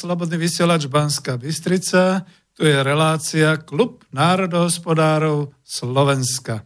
Slobodný vysielač Banská Bystrica, tu je relácia Klub národohospodárov Slovenska.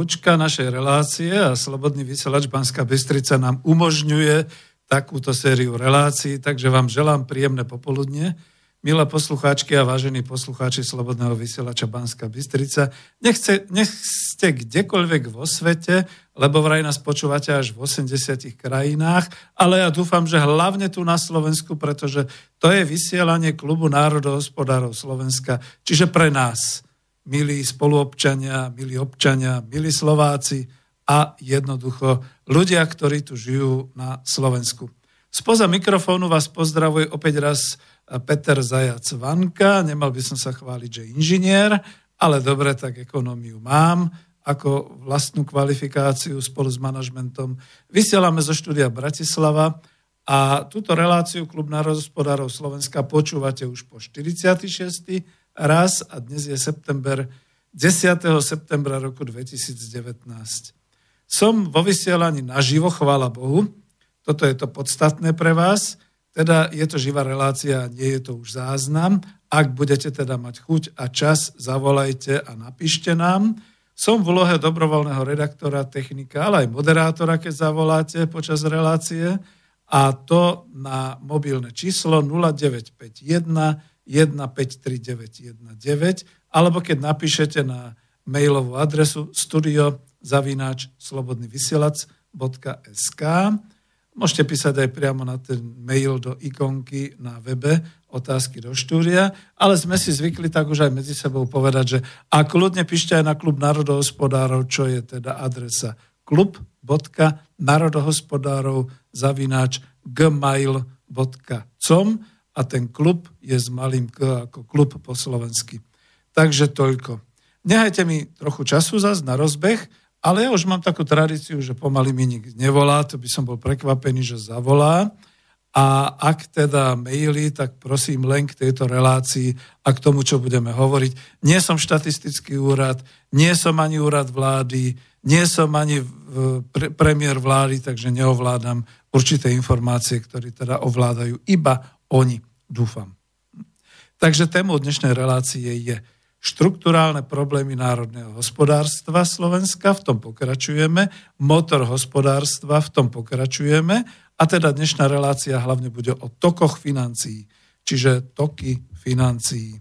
Zvučka našej relácie a Slobodný vysielač Banská Bystrica nám umožňuje takúto sériu relácií, takže vám želám príjemné popoludne. Milé poslucháčky a vážení poslucháči Slobodného vysielača Banská Bystrica, nech, ste, nech ste kdekoľvek vo svete, lebo vraj nás počúvate až v 80 krajinách, ale ja dúfam, že hlavne tu na Slovensku, pretože to je vysielanie Klubu národohospodárov Slovenska, čiže pre nás milí spoluobčania, milí občania, milí Slováci a jednoducho ľudia, ktorí tu žijú na Slovensku. Spoza mikrofónu vás pozdravuje opäť raz Peter Zajac Vanka. Nemal by som sa chváliť, že inžinier, ale dobre, tak ekonómiu mám ako vlastnú kvalifikáciu spolu s manažmentom. Vysielame zo štúdia Bratislava a túto reláciu Klub národospodárov Slovenska počúvate už po 46 raz a dnes je september, 10. septembra roku 2019. Som vo vysielaní naživo, chvála Bohu. Toto je to podstatné pre vás. Teda je to živá relácia, nie je to už záznam. Ak budete teda mať chuť a čas, zavolajte a napíšte nám. Som v úlohe dobrovoľného redaktora, technika, ale aj moderátora, keď zavoláte počas relácie. A to na mobilné číslo 0951 153919, alebo keď napíšete na mailovú adresu studio zavináč slobodnyvysielac.sk Môžete písať aj priamo na ten mail do ikonky na webe otázky do štúdia, ale sme si zvykli tak už aj medzi sebou povedať, že a kľudne píšte aj na klub národohospodárov, čo je teda adresa klub.národohospodárov zavináč gmail.com a ten klub je s malým K ako klub po slovensky. Takže toľko. Nehajte mi trochu času zase na rozbeh ale ja už mám takú tradíciu, že pomaly mi nik nevolá, to by som bol prekvapený, že zavolá. A ak teda maily, tak prosím len k tejto relácii a k tomu, čo budeme hovoriť. Nie som štatistický úrad, nie som ani úrad vlády, nie som ani pre, premiér vlády, takže neovládam určité informácie, ktoré teda ovládajú iba oni, dúfam. Takže témou dnešnej relácie je štruktúrálne problémy národného hospodárstva Slovenska, v tom pokračujeme, motor hospodárstva, v tom pokračujeme a teda dnešná relácia hlavne bude o tokoch financií, čiže toky financií.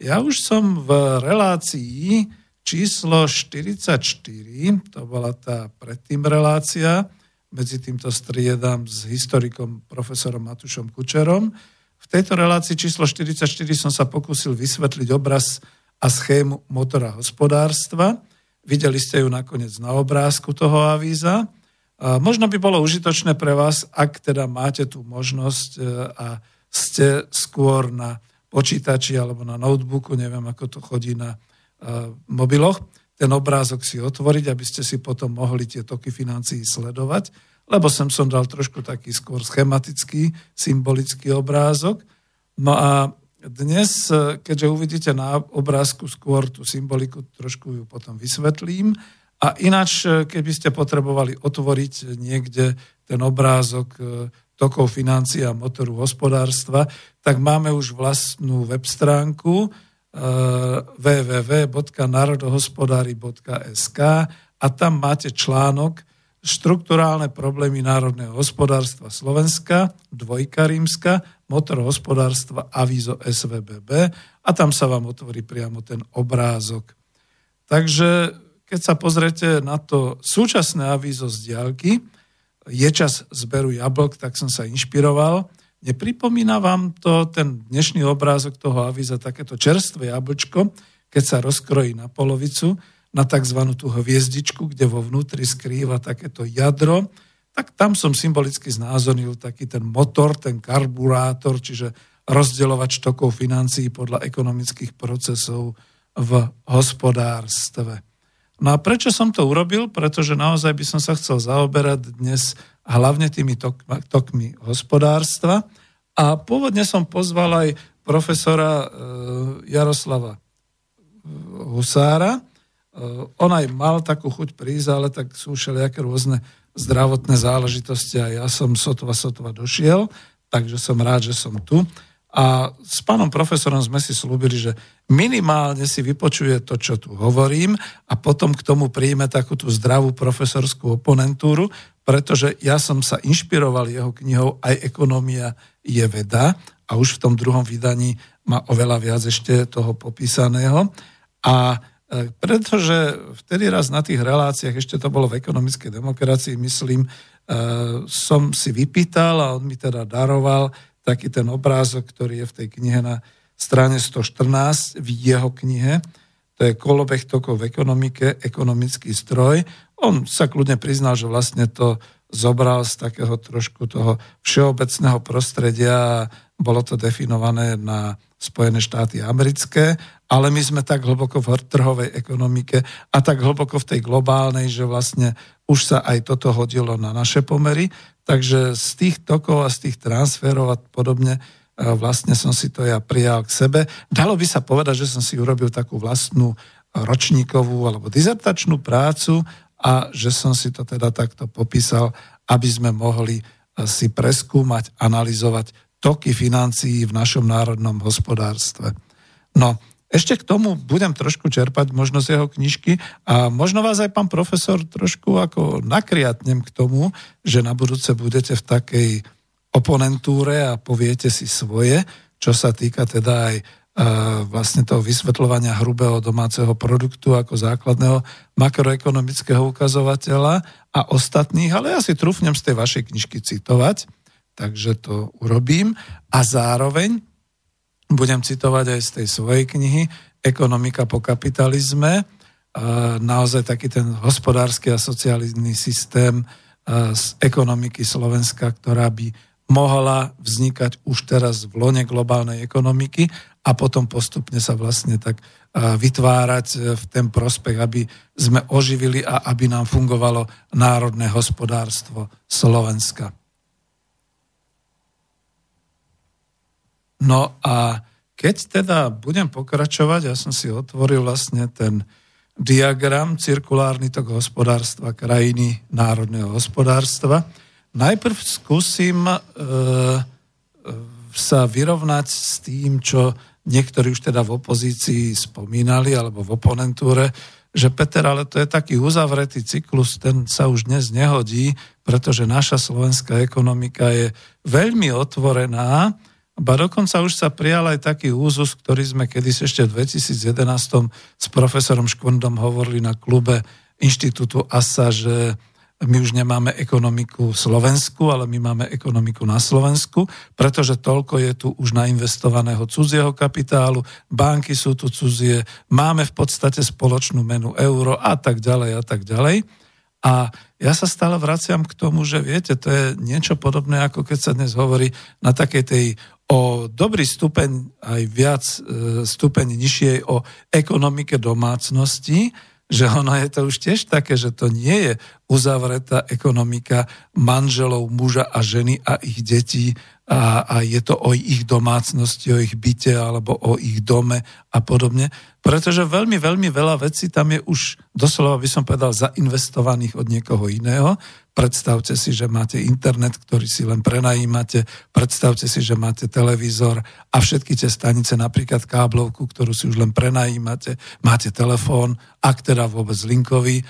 Ja už som v relácii číslo 44, to bola tá predtým relácia, medzi týmto striedam s historikom profesorom Matušom Kučerom. V tejto relácii číslo 44 som sa pokúsil vysvetliť obraz a schému motora hospodárstva. Videli ste ju nakoniec na obrázku toho avíza. Možno by bolo užitočné pre vás, ak teda máte tú možnosť e, a ste skôr na počítači alebo na notebooku, neviem ako to chodí na e, mobiloch, ten obrázok si otvoriť, aby ste si potom mohli tie toky financií sledovať, lebo sem som dal trošku taký skôr schematický, symbolický obrázok. No a dnes, keďže uvidíte na obrázku skôr tú symboliku, trošku ju potom vysvetlím, a ináč, keby ste potrebovali otvoriť niekde ten obrázok e, tokov financií a motoru hospodárstva, tak máme už vlastnú web stránku e, www.narodohospodári.sk a tam máte článok Štrukturálne problémy národného hospodárstva Slovenska, dvojka rímska, motor hospodárstva Avizo SVBB a tam sa vám otvorí priamo ten obrázok. Takže keď sa pozrete na to súčasné avízo z diálky, je čas zberu jablk, tak som sa inšpiroval. Nepripomína vám to ten dnešný obrázok toho avíza, takéto čerstvé jablčko, keď sa rozkrojí na polovicu, na tzv. tú hviezdičku, kde vo vnútri skrýva takéto jadro, tak tam som symbolicky znázornil taký ten motor, ten karburátor, čiže rozdeľovať tokov financií podľa ekonomických procesov v hospodárstve. No a prečo som to urobil? Pretože naozaj by som sa chcel zaoberať dnes hlavne tými tok, tokmi hospodárstva. A pôvodne som pozval aj profesora e, Jaroslava Husára. E, on aj mal takú chuť prísť, ale tak sú všelijaké rôzne zdravotné záležitosti a ja som sotva, sotva došiel, takže som rád, že som tu. A s pánom profesorom sme si slúbili, že minimálne si vypočuje to, čo tu hovorím a potom k tomu príjme takú tú zdravú profesorskú oponentúru, pretože ja som sa inšpiroval jeho knihou Aj ekonomia je veda a už v tom druhom vydaní má oveľa viac ešte toho popísaného. A e, pretože vtedy raz na tých reláciách, ešte to bolo v ekonomickej demokracii, myslím, e, som si vypýtal a on mi teda daroval taký ten obrázok, ktorý je v tej knihe na strane 114 v jeho knihe. To je kolobeh tokov v ekonomike, ekonomický stroj. On sa kľudne priznal, že vlastne to zobral z takého trošku toho všeobecného prostredia a bolo to definované na Spojené štáty americké, ale my sme tak hlboko v trhovej ekonomike a tak hlboko v tej globálnej, že vlastne už sa aj toto hodilo na naše pomery. Takže z tých tokov a z tých transferov a podobne e, vlastne som si to ja prijal k sebe. Dalo by sa povedať, že som si urobil takú vlastnú ročníkovú alebo dizertačnú prácu a že som si to teda takto popísal, aby sme mohli e, si preskúmať, analyzovať toky financií v našom národnom hospodárstve. No, ešte k tomu budem trošku čerpať možno z jeho knižky a možno vás aj pán profesor trošku ako nakriatnem k tomu, že na budúce budete v takej oponentúre a poviete si svoje, čo sa týka teda aj e, vlastne toho vysvetľovania hrubého domáceho produktu ako základného makroekonomického ukazovateľa a ostatných, ale ja si trúfnem z tej vašej knižky citovať, takže to urobím. A zároveň budem citovať aj z tej svojej knihy Ekonomika po kapitalizme. Naozaj taký ten hospodársky a sociálny systém z ekonomiky Slovenska, ktorá by mohla vznikať už teraz v lone globálnej ekonomiky. A potom postupne sa vlastne tak vytvárať e, v ten prospech, aby sme oživili a aby nám fungovalo národné hospodárstvo Slovenska. No a keď teda budem pokračovať, ja som si otvoril vlastne ten diagram cirkulárny tok hospodárstva krajiny národného hospodárstva. Najprv skúsim e, sa vyrovnať s tým, čo niektorí už teda v opozícii spomínali, alebo v oponentúre, že Peter, ale to je taký uzavretý cyklus, ten sa už dnes nehodí, pretože naša slovenská ekonomika je veľmi otvorená, ba dokonca už sa prijal aj taký úzus, ktorý sme kedysi ešte v 2011 s profesorom Škvondom hovorili na klube Inštitútu ASA, že my už nemáme ekonomiku Slovensku, ale my máme ekonomiku na Slovensku, pretože toľko je tu už nainvestovaného cudzieho kapitálu, banky sú tu cudzie, máme v podstate spoločnú menu euro a tak ďalej a tak ďalej. A ja sa stále vraciam k tomu, že viete, to je niečo podobné, ako keď sa dnes hovorí na takej tej o dobrý stupeň, aj viac e, stupeň nižšie o ekonomike domácnosti, že ono je to už tiež také, že to nie je uzavretá ekonomika manželov, muža a ženy a ich detí a, a je to o ich domácnosti, o ich byte alebo o ich dome a podobne. Pretože veľmi, veľmi veľa vecí tam je už doslova, by som povedal, zainvestovaných od niekoho iného. Predstavte si, že máte internet, ktorý si len prenajímate, predstavte si, že máte televízor a všetky tie stanice, napríklad káblovku, ktorú si už len prenajímate, máte telefón, ak teda vôbec linkový,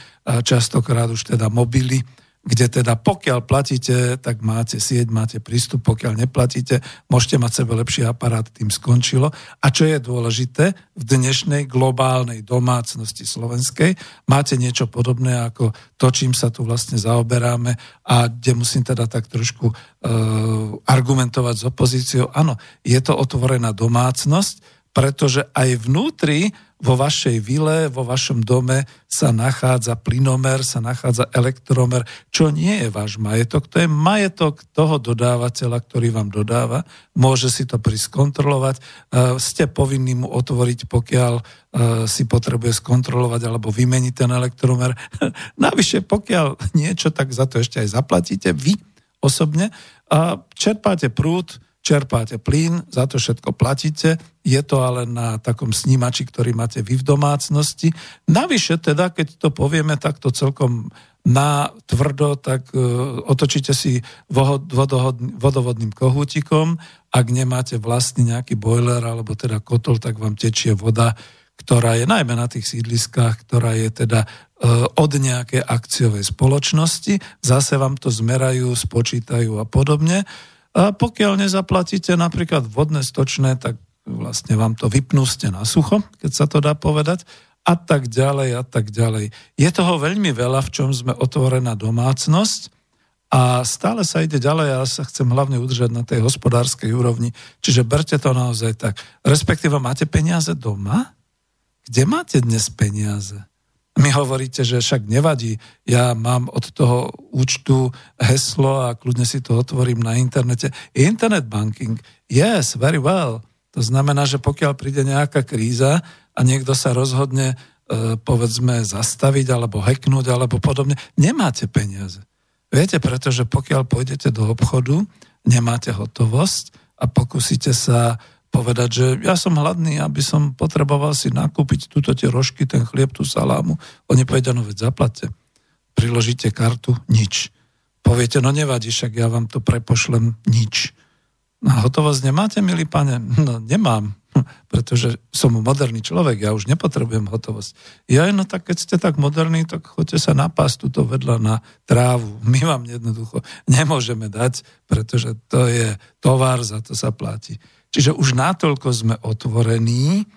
častokrát už teda mobily, kde teda pokiaľ platíte, tak máte sieť, máte prístup, pokiaľ neplatíte, môžete mať sebe lepší aparát, tým skončilo. A čo je dôležité, v dnešnej globálnej domácnosti slovenskej máte niečo podobné ako to, čím sa tu vlastne zaoberáme a kde musím teda tak trošku uh, argumentovať s opozíciou. Áno, je to otvorená domácnosť, pretože aj vnútri vo vašej vile, vo vašom dome sa nachádza plynomer, sa nachádza elektromer, čo nie je váš majetok, to je majetok toho dodávateľa, ktorý vám dodáva, môže si to prísť kontrolovať, e, ste povinní mu otvoriť, pokiaľ e, si potrebuje skontrolovať alebo vymeniť ten elektromer. Navyše, pokiaľ niečo, tak za to ešte aj zaplatíte vy osobne. A čerpáte prúd, čerpáte plyn, za to všetko platíte, je to ale na takom snímači, ktorý máte vy v domácnosti. Navyše teda, keď to povieme takto celkom na tvrdo, tak uh, otočíte si vodovodným kohútikom, ak nemáte vlastný nejaký boiler alebo teda kotol, tak vám tečie voda, ktorá je najmä na tých sídliskách, ktorá je teda uh, od nejakej akciovej spoločnosti, zase vám to zmerajú, spočítajú a podobne. A pokiaľ nezaplatíte napríklad vodné stočné, tak vlastne vám to vypnú ste na sucho, keď sa to dá povedať, a tak ďalej, a tak ďalej. Je toho veľmi veľa, v čom sme otvorená domácnosť a stále sa ide ďalej ja sa chcem hlavne udržať na tej hospodárskej úrovni. Čiže berte to naozaj tak. Respektíve máte peniaze doma? Kde máte dnes peniaze? Mi hovoríte, že však nevadí, ja mám od toho účtu heslo a kľudne si to otvorím na internete. Internet banking, yes, very well. To znamená, že pokiaľ príde nejaká kríza a niekto sa rozhodne, e, povedzme, zastaviť alebo heknúť alebo podobne, nemáte peniaze. Viete, pretože pokiaľ pôjdete do obchodu, nemáte hotovosť a pokúsite sa povedať, že ja som hladný, aby som potreboval si nakúpiť túto tie rožky, ten chlieb, tú salámu. Oni povedia, no veď zaplate. Priložíte kartu, nič. Poviete, no nevadí, však ja vám to prepošlem, nič. No a hotovosť nemáte, milí pane? No nemám, pretože som moderný človek, ja už nepotrebujem hotovosť. Ja no tak keď ste tak moderní, tak choďte sa napásť túto vedľa na trávu. My vám jednoducho nemôžeme dať, pretože to je tovar, za to sa platí. Čiže už natoľko sme otvorení,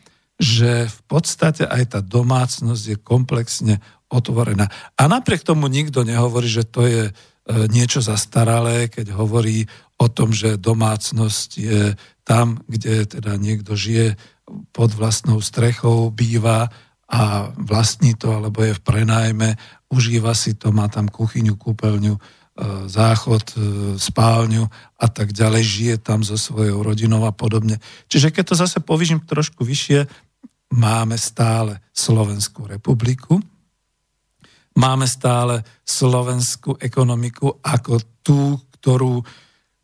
že v podstate aj tá domácnosť je komplexne otvorená. A napriek tomu nikto nehovorí, že to je e, niečo zastaralé, keď hovorí o tom, že domácnosť je tam, kde teda niekto žije pod vlastnou strechou, býva a vlastní to, alebo je v prenájme, užíva si to, má tam kuchyňu, kúpeľňu záchod, e, spálňu a tak ďalej, žije tam so svojou rodinou a podobne. Čiže keď to zase povýšim trošku vyššie, máme stále Slovenskú republiku, máme stále slovenskú ekonomiku ako tú, ktorú,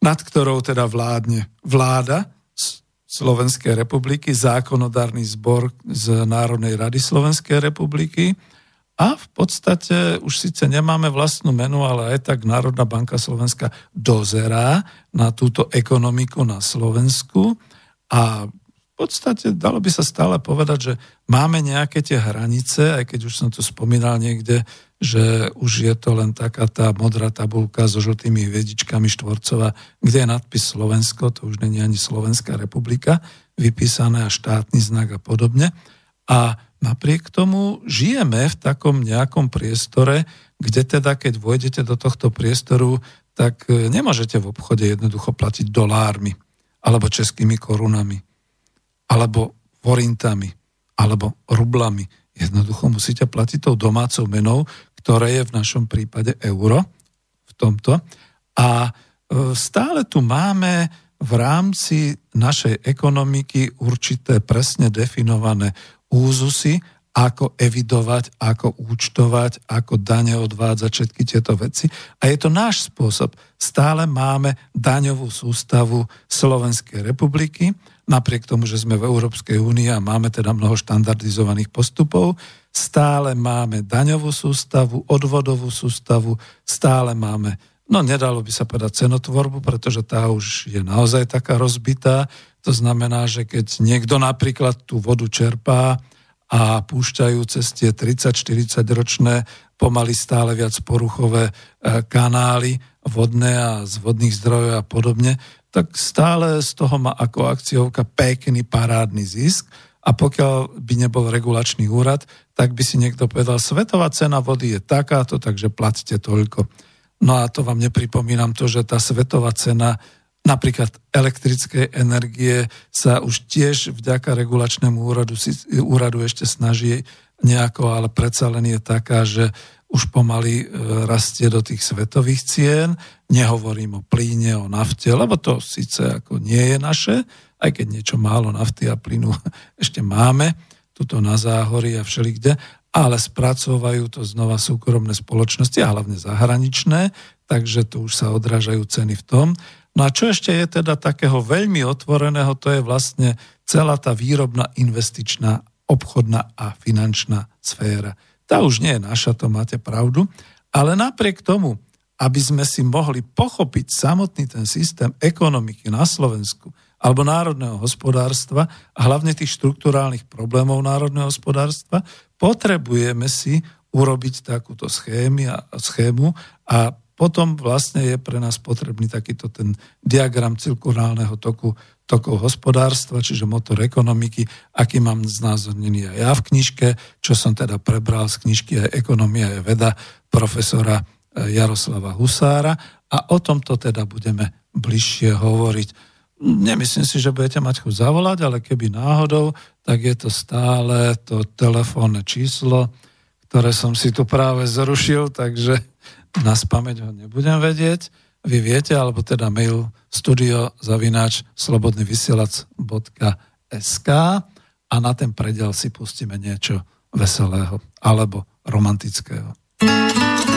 nad ktorou teda vládne vláda Slovenskej republiky, zákonodárny zbor z Národnej rady Slovenskej republiky a v podstate už síce nemáme vlastnú menu, ale aj tak Národná banka Slovenska dozerá na túto ekonomiku na Slovensku a podstate dalo by sa stále povedať, že máme nejaké tie hranice, aj keď už som to spomínal niekde, že už je to len taká tá modrá tabulka so žltými hviezdičkami štvorcová, kde je nadpis Slovensko, to už není ani Slovenská republika, vypísané a štátny znak a podobne. A napriek tomu žijeme v takom nejakom priestore, kde teda, keď vojdete do tohto priestoru, tak nemôžete v obchode jednoducho platiť dolármi alebo českými korunami alebo forintami, alebo rublami. Jednoducho musíte platiť tou domácou menou, ktoré je v našom prípade euro v tomto. A e, stále tu máme v rámci našej ekonomiky určité presne definované úzusy, ako evidovať, ako účtovať, ako dane odvádzať, všetky tieto veci. A je to náš spôsob. Stále máme daňovú sústavu Slovenskej republiky, napriek tomu, že sme v Európskej únii a máme teda mnoho štandardizovaných postupov, stále máme daňovú sústavu, odvodovú sústavu, stále máme, no nedalo by sa povedať cenotvorbu, pretože tá už je naozaj taká rozbitá. To znamená, že keď niekto napríklad tú vodu čerpá a púšťajú cez tie 30-40 ročné pomaly stále viac poruchové e, kanály vodné a z vodných zdrojov a podobne, tak stále z toho má ako akciovka pekný parádny zisk a pokiaľ by nebol regulačný úrad, tak by si niekto povedal, svetová cena vody je takáto, takže platíte toľko. No a to vám nepripomínam to, že tá svetová cena napríklad elektrickej energie sa už tiež vďaka regulačnému úradu, úradu ešte snaží nejako, ale predsa len je taká, že už pomaly e, rastie do tých svetových cien. Nehovorím o plíne, o nafte, lebo to síce ako nie je naše, aj keď niečo málo nafty a plynu ešte máme, tuto na záhory a všelikde, ale spracovajú to znova súkromné spoločnosti a hlavne zahraničné, takže tu už sa odrážajú ceny v tom. No a čo ešte je teda takého veľmi otvoreného, to je vlastne celá tá výrobná, investičná, obchodná a finančná sféra. Tá už nie je naša, to máte pravdu. Ale napriek tomu, aby sme si mohli pochopiť samotný ten systém ekonomiky na Slovensku alebo národného hospodárstva a hlavne tých štruktúrálnych problémov národného hospodárstva, potrebujeme si urobiť takúto schémy a, schému a potom vlastne je pre nás potrebný takýto ten diagram cirkulárneho toku tokov hospodárstva, čiže motor ekonomiky, aký mám znázornený aj ja v knižke, čo som teda prebral z knižky aj ekonomia je veda profesora e, Jaroslava Husára a o tomto teda budeme bližšie hovoriť. Nemyslím si, že budete mať chuť zavolať, ale keby náhodou, tak je to stále to telefónne číslo, ktoré som si tu práve zrušil, takže na spameť ho nebudem vedieť vy viete, alebo teda mail studio zavináč slobodnyvysielac.sk a na ten predel si pustíme niečo veselého alebo romantického. tell me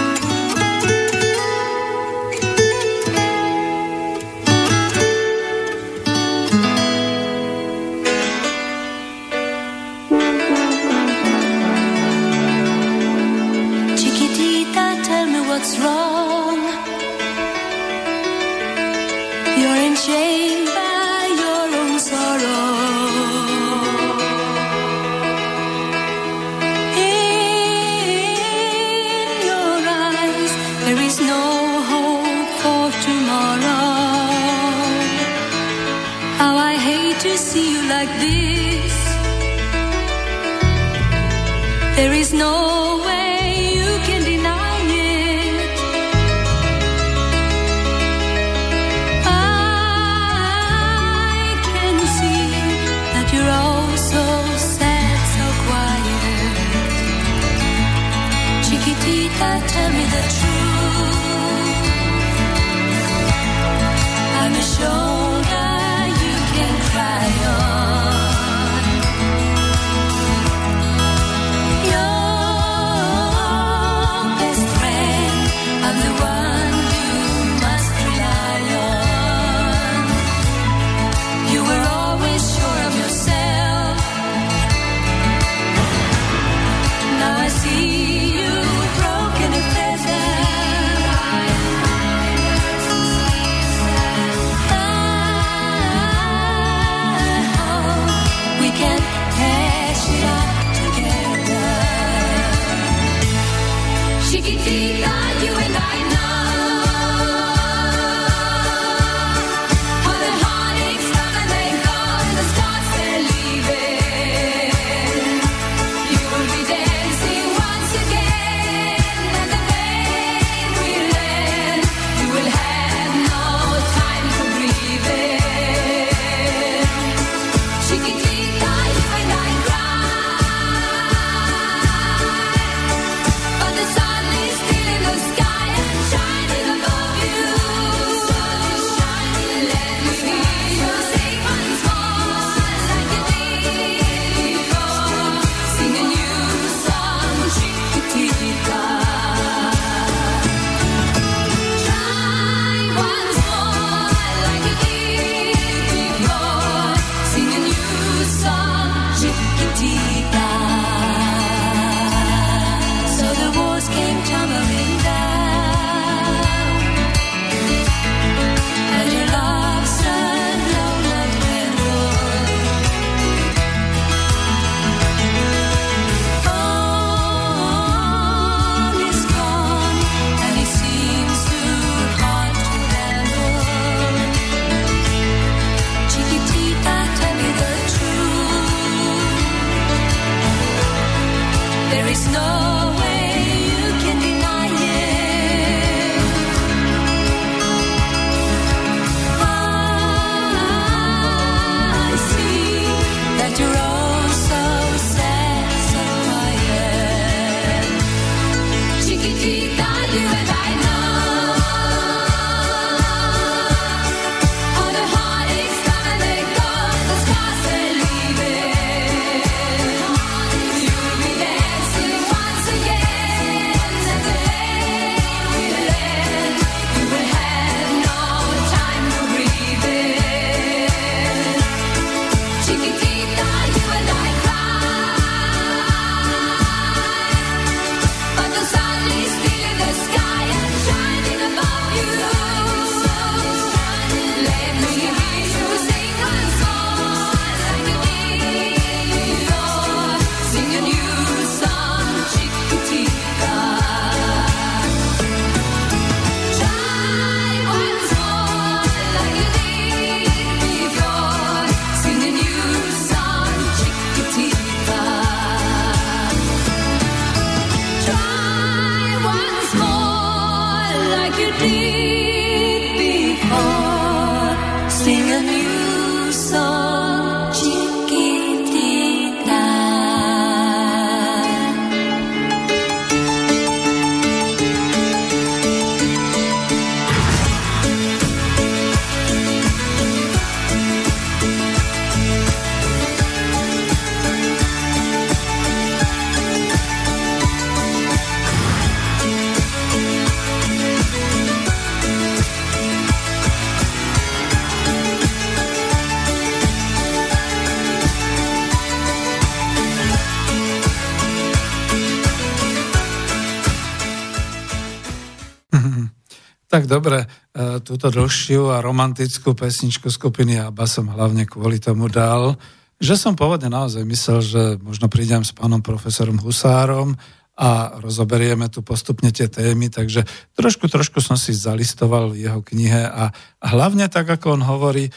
Tak dobre, e, túto dlhšiu a romantickú pesničku skupiny ABBA som hlavne kvôli tomu dal, že som pôvodne naozaj myslel, že možno prídem s pánom profesorom Husárom a rozoberieme tu postupne tie témy, takže trošku, trošku som si zalistoval v jeho knihe a hlavne tak, ako on hovorí, e,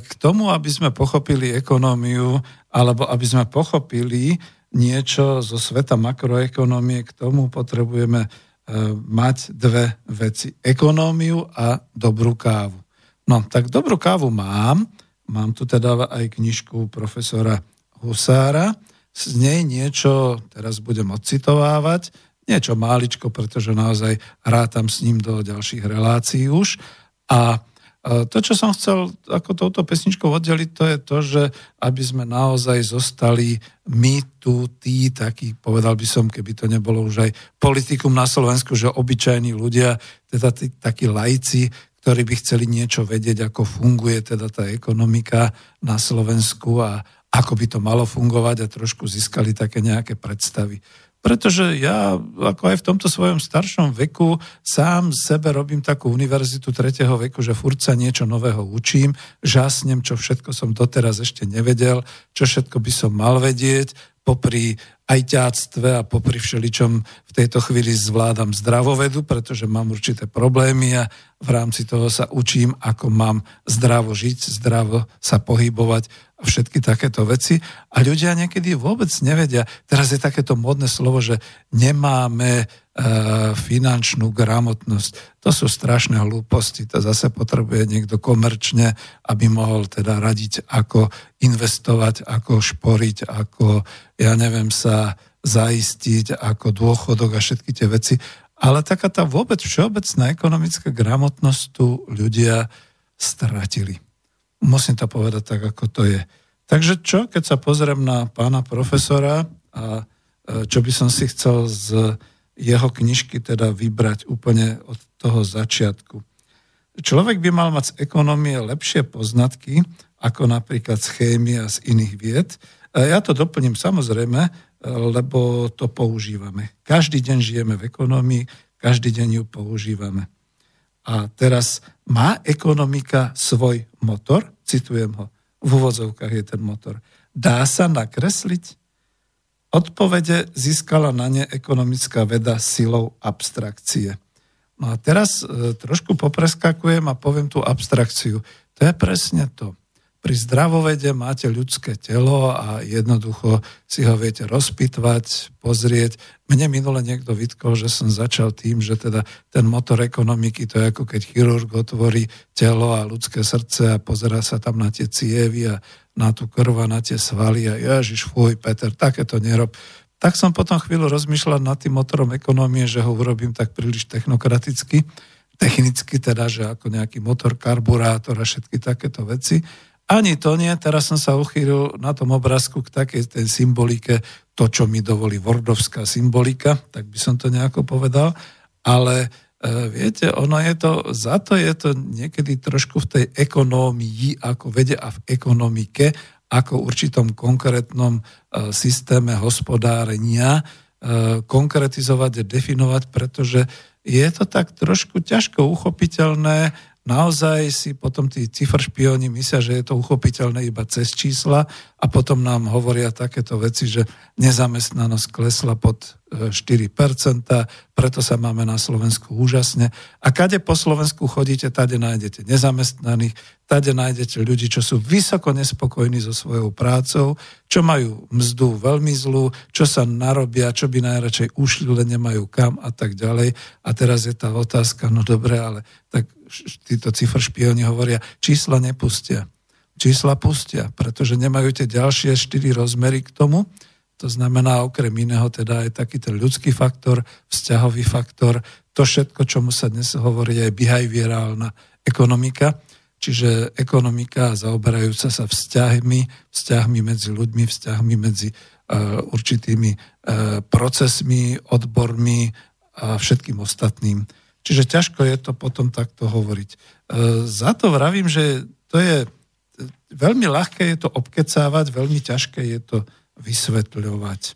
k tomu, aby sme pochopili ekonómiu, alebo aby sme pochopili niečo zo sveta makroekonómie, k tomu potrebujeme mať dve veci. Ekonómiu a dobrú kávu. No, tak dobrú kávu mám. Mám tu teda aj knižku profesora Husára. Z nej niečo teraz budem odcitovávať. Niečo máličko, pretože naozaj rátam s ním do ďalších relácií už. A to, čo som chcel ako touto pesničkou oddeliť, to je to, že aby sme naozaj zostali my tu tí takí, povedal by som, keby to nebolo už aj politikum na Slovensku, že obyčajní ľudia, teda tí, takí lajci, ktorí by chceli niečo vedieť, ako funguje teda tá ekonomika na Slovensku a ako by to malo fungovať a trošku získali také nejaké predstavy. Pretože ja, ako aj v tomto svojom staršom veku, sám sebe robím takú univerzitu tretieho veku, že furt sa niečo nového učím, žasnem, čo všetko som doteraz ešte nevedel, čo všetko by som mal vedieť, popri ajťáctve a popri všeličom v tejto chvíli zvládam zdravovedu, pretože mám určité problémy a v rámci toho sa učím, ako mám zdravo žiť, zdravo sa pohybovať všetky takéto veci. A ľudia niekedy vôbec nevedia. Teraz je takéto modné slovo, že nemáme e, finančnú gramotnosť. To sú strašné hlúposti. To zase potrebuje niekto komerčne, aby mohol teda radiť, ako investovať, ako šporiť, ako, ja neviem, sa zaistiť, ako dôchodok a všetky tie veci. Ale taká tá vôbec všeobecná ekonomická gramotnosť tu ľudia stratili. Musím to povedať tak, ako to je. Takže čo, keď sa pozriem na pána profesora a e, čo by som si chcel z jeho knižky teda vybrať úplne od toho začiatku. Človek by mal mať z ekonomie lepšie poznatky, ako napríklad z chémie a z iných vied. Ja to doplním samozrejme, e, lebo to používame. Každý deň žijeme v ekonomii, každý deň ju používame. A teraz má ekonomika svoj motor? Citujem ho. V úvodzovkách je ten motor. Dá sa nakresliť? Odpovede získala na ne ekonomická veda silou abstrakcie. No a teraz e, trošku popreskakujem a poviem tú abstrakciu. To je presne to. Pri zdravovede máte ľudské telo a jednoducho si ho viete rozpitvať, pozrieť. Mne minule niekto vytkol, že som začal tým, že teda ten motor ekonomiky, to je ako keď chirurg otvorí telo a ľudské srdce a pozera sa tam na tie cievy a na tú krv a na tie svaly a ježiš, fuj, Peter, takéto nerob. Tak som potom chvíľu rozmýšľal nad tým motorom ekonomie, že ho urobím tak príliš technokraticky, technicky teda, že ako nejaký motor, karburátor a všetky takéto veci. Ani to nie, teraz som sa uchýlil na tom obrázku k takej tej symbolike, to, čo mi dovolí Wordovská symbolika, tak by som to nejako povedal, ale e, viete, ono je to, za to je to niekedy trošku v tej ekonómii, ako vede a v ekonomike, ako určitom konkrétnom e, systéme hospodárenia e, konkretizovať a definovať, pretože je to tak trošku ťažko uchopiteľné, naozaj si potom tí cifr špioni myslia, že je to uchopiteľné iba cez čísla a potom nám hovoria takéto veci, že nezamestnanosť klesla pod 4%, preto sa máme na Slovensku úžasne. A kade po Slovensku chodíte, tade nájdete nezamestnaných, tade nájdete ľudí, čo sú vysoko nespokojní so svojou prácou, čo majú mzdu veľmi zlú, čo sa narobia, čo by najradšej ušli, len nemajú kam a tak ďalej. A teraz je tá otázka, no dobre, ale tak títo cifr špioni hovoria, čísla nepustia. Čísla pustia, pretože nemajú tie ďalšie štyri rozmery k tomu, to znamená okrem iného teda aj taký ten ľudský faktor, vzťahový faktor, to všetko, čomu sa dnes hovorí aj behaviorálna ekonomika, čiže ekonomika zaoberajúca sa vzťahmi, vzťahmi medzi ľuďmi, vzťahmi medzi uh, určitými uh, procesmi, odbormi a všetkým ostatným. Čiže ťažko je to potom takto hovoriť. Uh, za to vravím, že to je veľmi ľahké je to obkecávať, veľmi ťažké je to vysvetľovať.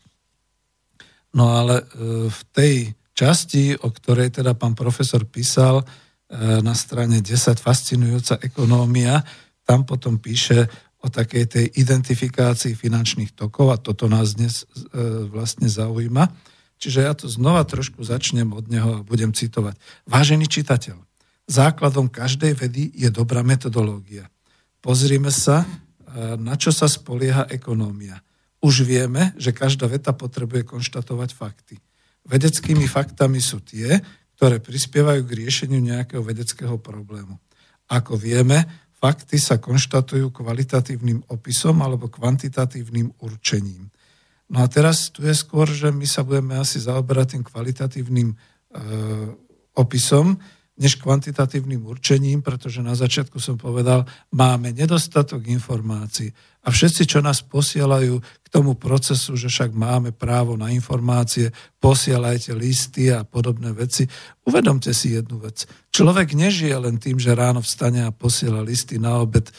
No ale e, v tej časti, o ktorej teda pán profesor písal, na strane 10 fascinujúca ekonómia, tam potom píše o takej tej identifikácii finančných tokov a toto nás dnes e, vlastne zaujíma. Čiže ja to znova trošku začnem od neho a budem citovať. Vážený čitateľ, základom každej vedy je dobrá metodológia. Pozrime sa, e, na čo sa spolieha ekonómia. Už vieme, že každá veta potrebuje konštatovať fakty. Vedeckými faktami sú tie, ktoré prispievajú k riešeniu nejakého vedeckého problému. Ako vieme, Fakty sa konštatujú kvalitatívnym opisom alebo kvantitatívnym určením. No a teraz tu je skôr, že my sa budeme asi zaoberať tým kvalitatívnym e, opisom, než kvantitatívnym určením, pretože na začiatku som povedal, máme nedostatok informácií. A všetci, čo nás posielajú k tomu procesu, že však máme právo na informácie, posielajte listy a podobné veci, uvedomte si jednu vec. Človek nežije len tým, že ráno vstane a posiela listy, na obed e,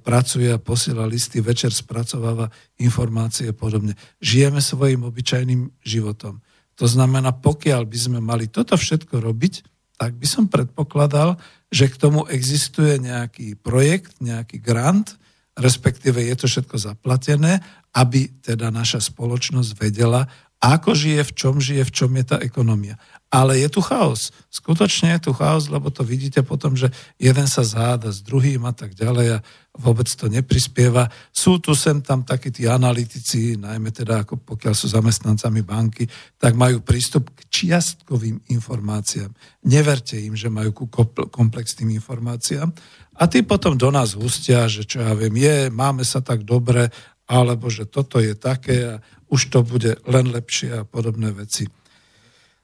pracuje a posiela listy, večer spracováva informácie a podobne. Žijeme svojim obyčajným životom. To znamená, pokiaľ by sme mali toto všetko robiť, tak by som predpokladal, že k tomu existuje nejaký projekt, nejaký grant, respektíve je to všetko zaplatené, aby teda naša spoločnosť vedela, ako žije, v čom žije, v čom je tá ekonomia. Ale je tu chaos. Skutočne je tu chaos, lebo to vidíte potom, že jeden sa záda s druhým a tak ďalej a vôbec to neprispieva. Sú tu sem tam takí tí analytici, najmä teda ako pokiaľ sú zamestnancami banky, tak majú prístup k čiastkovým informáciám. Neverte im, že majú ku komplexným informáciám. A tí potom do nás hustia, že čo ja viem, je, máme sa tak dobre, alebo že toto je také a už to bude len lepšie a podobné veci.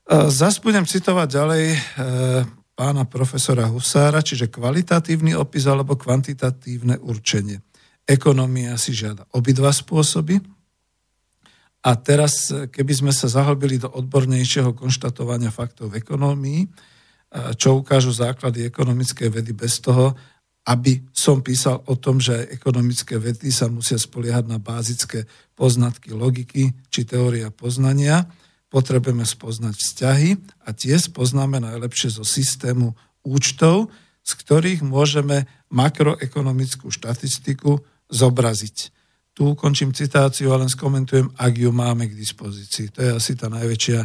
Zas budem citovať ďalej e, pána profesora Husára, čiže kvalitatívny opis alebo kvantitatívne určenie. Ekonomia si žiada obidva spôsoby. A teraz, e, keby sme sa zahlbili do odbornejšieho konštatovania faktov v ekonómii, e, čo ukážu základy ekonomickej vedy bez toho, aby som písal o tom, že ekonomické vedy sa musia spoliehať na bázické poznatky logiky či teória poznania, potrebujeme spoznať vzťahy a tie spoznáme najlepšie zo systému účtov, z ktorých môžeme makroekonomickú štatistiku zobraziť. Tu ukončím citáciu a len skomentujem, ak ju máme k dispozícii. To je asi tá najväčšia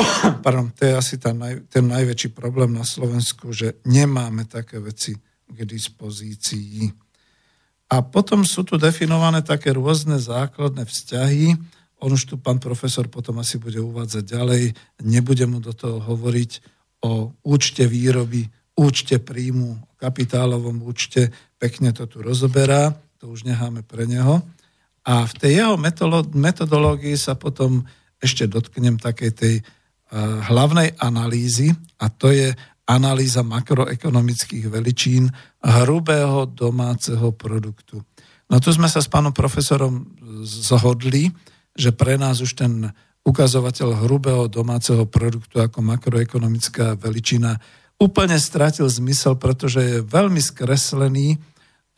pardon, to je asi naj, ten najväčší problém na Slovensku, že nemáme také veci k dispozícii. A potom sú tu definované také rôzne základné vzťahy, on už tu pán profesor potom asi bude uvádzať ďalej. Nebudem mu do toho hovoriť o účte výroby, účte príjmu, kapitálovom účte. Pekne to tu rozoberá, to už necháme pre neho. A v tej jeho metodológii sa potom ešte dotknem takej tej hlavnej analýzy a to je analýza makroekonomických veličín hrubého domáceho produktu. No tu sme sa s pánom profesorom zhodli, že pre nás už ten ukazovateľ hrubého domáceho produktu ako makroekonomická veličina úplne stratil zmysel, pretože je veľmi skreslený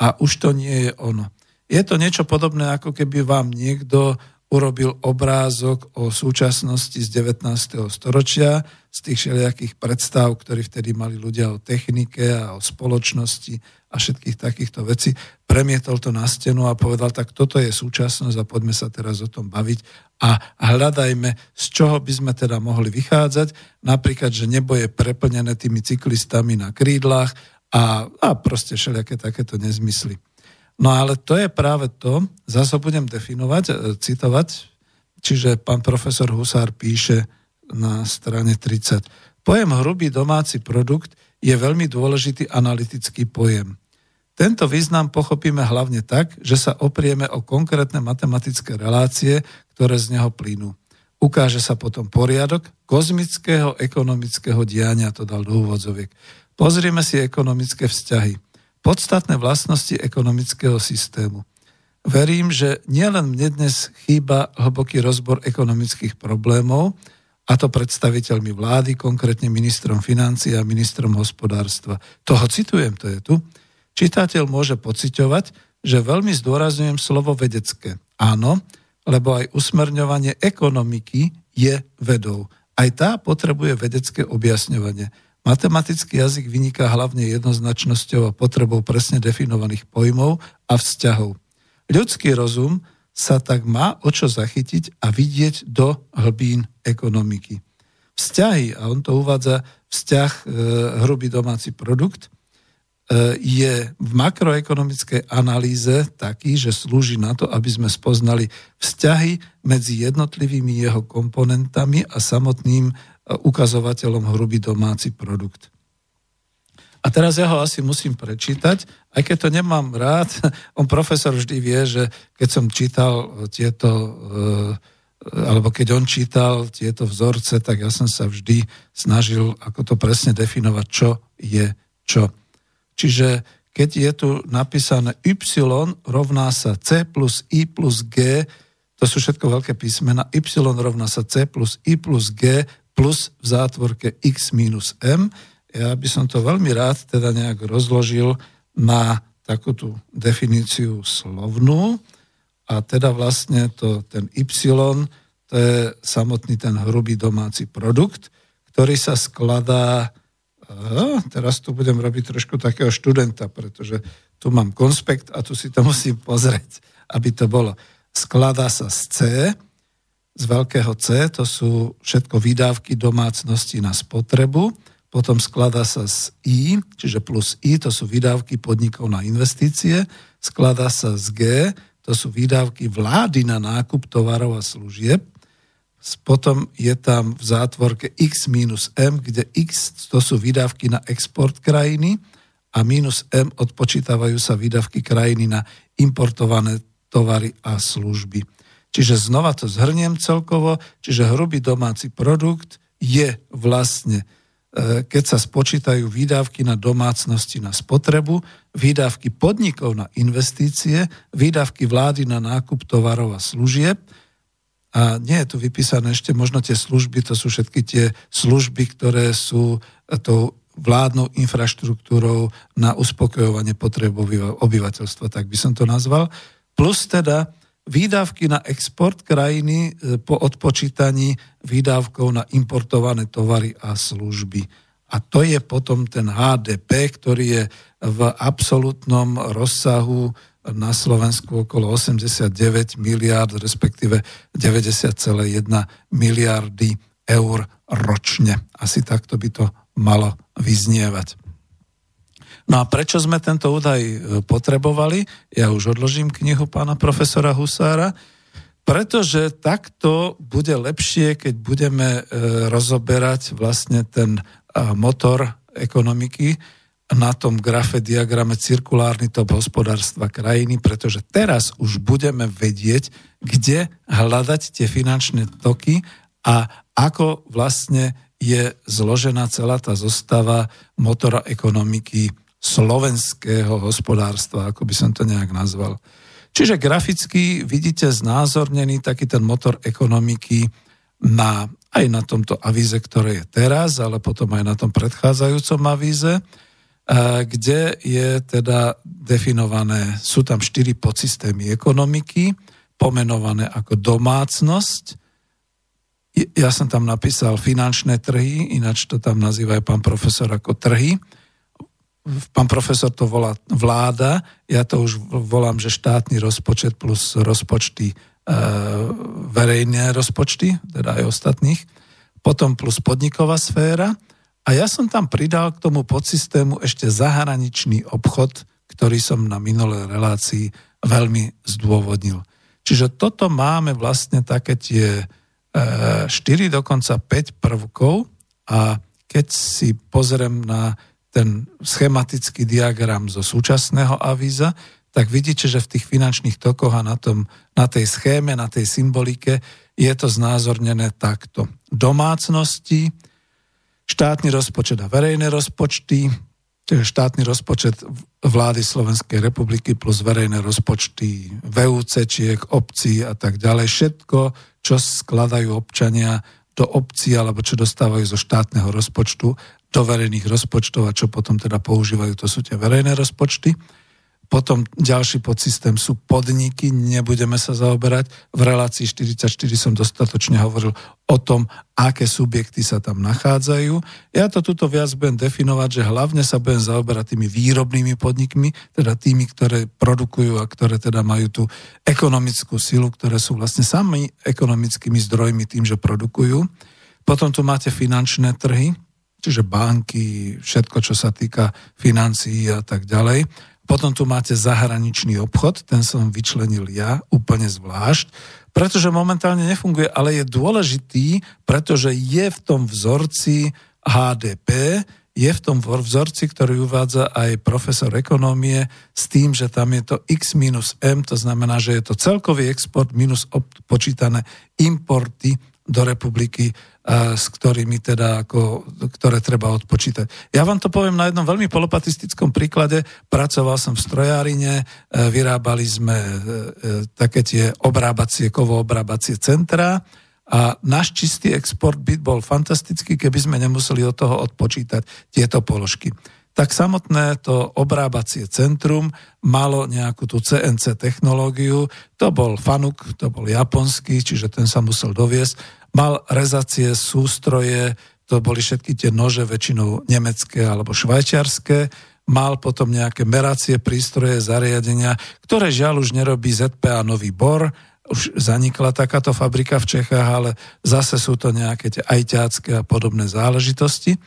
a už to nie je ono. Je to niečo podobné, ako keby vám niekto urobil obrázok o súčasnosti z 19. storočia, z tých všelijakých predstav, ktorí vtedy mali ľudia o technike a o spoločnosti a všetkých takýchto vecí. Premietol to na stenu a povedal, tak toto je súčasnosť a poďme sa teraz o tom baviť a hľadajme, z čoho by sme teda mohli vychádzať. Napríklad, že nebo je preplnené tými cyklistami na krídlach a, a proste všelijaké takéto nezmysly. No ale to je práve to, zase budem definovať, e, citovať, čiže pán profesor Husár píše na strane 30. Pojem hrubý domáci produkt je veľmi dôležitý analytický pojem. Tento význam pochopíme hlavne tak, že sa oprieme o konkrétne matematické relácie, ktoré z neho plynú. Ukáže sa potom poriadok kozmického ekonomického diania, to dal do úvodzoviek. Pozrieme si ekonomické vzťahy podstatné vlastnosti ekonomického systému. Verím, že nielen mne dnes chýba hlboký rozbor ekonomických problémov, a to predstaviteľmi vlády, konkrétne ministrom financí a ministrom hospodárstva. Toho citujem, to je tu. Čitateľ môže pociťovať, že veľmi zdôrazňujem slovo vedecké. Áno, lebo aj usmerňovanie ekonomiky je vedou. Aj tá potrebuje vedecké objasňovanie. Matematický jazyk vyniká hlavne jednoznačnosťou a potrebou presne definovaných pojmov a vzťahov. Ľudský rozum sa tak má o čo zachytiť a vidieť do hlbín ekonomiky. Vzťahy, a on to uvádza, vzťah e, hrubý domáci produkt, je v makroekonomickej analýze taký, že slúži na to, aby sme spoznali vzťahy medzi jednotlivými jeho komponentami a samotným ukazovateľom hrubý domáci produkt. A teraz ja ho asi musím prečítať, aj keď to nemám rád. On profesor vždy vie, že keď som čítal tieto, eh, alebo keď on čítal tieto vzorce, tak ja som sa vždy snažil ako to presne definovať, čo je čo. Čiže keď je tu napísané y rovná sa c plus i plus g, to sú všetko veľké písmena, y rovná sa c plus i plus g plus v zátvorke x minus m. Ja by som to veľmi rád teda nejak rozložil na takúto definíciu slovnú a teda vlastne to, ten y, to je samotný ten hrubý domáci produkt, ktorý sa skladá, teraz tu budem robiť trošku takého študenta, pretože tu mám konspekt a tu si to musím pozrieť, aby to bolo. Skladá sa z C, z veľkého C, to sú všetko výdavky domácnosti na spotrebu, potom skladá sa z I, čiže plus I, to sú výdavky podnikov na investície, skladá sa z G, to sú výdavky vlády na nákup tovarov a služieb, potom je tam v zátvorke X minus M, kde X to sú výdavky na export krajiny a minus M odpočítavajú sa výdavky krajiny na importované tovary a služby. Čiže znova to zhrniem celkovo, čiže hrubý domáci produkt je vlastne, e, keď sa spočítajú výdavky na domácnosti na spotrebu, výdavky podnikov na investície, výdavky vlády na nákup tovarov a služieb, a nie je tu vypísané ešte možno tie služby, to sú všetky tie služby, ktoré sú tou vládnou infraštruktúrou na uspokojovanie potreb obyvateľstva, tak by som to nazval. Plus teda výdavky na export krajiny e, po odpočítaní výdavkov na importované tovary a služby. A to je potom ten HDP, ktorý je v absolútnom rozsahu na Slovensku okolo 89 miliard, respektíve 90,1 miliardy eur ročne. Asi takto by to malo vyznievať. No a prečo sme tento údaj e, potrebovali? Ja už odložím knihu pána profesora Husára. Pretože takto bude lepšie, keď budeme e, rozoberať vlastne ten e, motor ekonomiky na tom grafe, diagrame cirkulárny top hospodárstva krajiny, pretože teraz už budeme vedieť, kde hľadať tie finančné toky a ako vlastne je zložená celá tá zostava motora ekonomiky slovenského hospodárstva, ako by som to nejak nazval. Čiže graficky vidíte znázornený taký ten motor ekonomiky na, aj na tomto avíze, ktoré je teraz, ale potom aj na tom predchádzajúcom avíze, kde je teda definované, sú tam štyri podsystémy ekonomiky, pomenované ako domácnosť. Ja som tam napísal finančné trhy, ináč to tam nazýva aj pán profesor ako trhy. Pán profesor to volá vláda, ja to už volám, že štátny rozpočet plus rozpočty, e, verejné rozpočty, teda aj ostatných, potom plus podniková sféra a ja som tam pridal k tomu podsystému ešte zahraničný obchod, ktorý som na minulej relácii veľmi zdôvodnil. Čiže toto máme vlastne také tie e, 4, dokonca 5 prvkov a keď si pozriem na ten schematický diagram zo súčasného avíza, tak vidíte, že v tých finančných tokoch a na, tom, na tej schéme, na tej symbolike je to znázornené takto. Domácnosti, štátny rozpočet a verejné rozpočty, čiže štátny rozpočet vlády Slovenskej republiky plus verejné rozpočty VUC-čiek, obcí a tak ďalej. Všetko, čo skladajú občania do obcí alebo čo dostávajú zo štátneho rozpočtu do verejných rozpočtov a čo potom teda používajú, to sú tie verejné rozpočty. Potom ďalší podsystém sú podniky, nebudeme sa zaoberať. V relácii 44 som dostatočne hovoril o tom, aké subjekty sa tam nachádzajú. Ja to tuto viac budem definovať, že hlavne sa budem zaoberať tými výrobnými podnikmi, teda tými, ktoré produkujú a ktoré teda majú tú ekonomickú silu, ktoré sú vlastne sami ekonomickými zdrojmi tým, že produkujú. Potom tu máte finančné trhy, čiže banky, všetko, čo sa týka financií a tak ďalej. Potom tu máte zahraničný obchod, ten som vyčlenil ja úplne zvlášť, pretože momentálne nefunguje, ale je dôležitý, pretože je v tom vzorci HDP, je v tom vzorci, ktorý uvádza aj profesor ekonómie s tým, že tam je to x minus m, to znamená, že je to celkový export minus počítané importy do republiky s ktorými teda ako, ktoré treba odpočítať. Ja vám to poviem na jednom veľmi polopatistickom príklade. Pracoval som v strojárine, e, vyrábali sme e, e, také tie obrábacie, kovoobrábacie centrá a náš čistý export by bol fantastický, keby sme nemuseli od toho odpočítať tieto položky tak samotné to obrábacie centrum malo nejakú tú CNC technológiu, to bol Fanuk, to bol japonský, čiže ten sa musel doviesť Mal rezacie sústroje, to boli všetky tie nože väčšinou nemecké alebo švajčiarské, mal potom nejaké meracie prístroje, zariadenia, ktoré žiaľ už nerobí ZPA Nový Bor, už zanikla takáto fabrika v Čechách, ale zase sú to nejaké tie ajťácké a podobné záležitosti.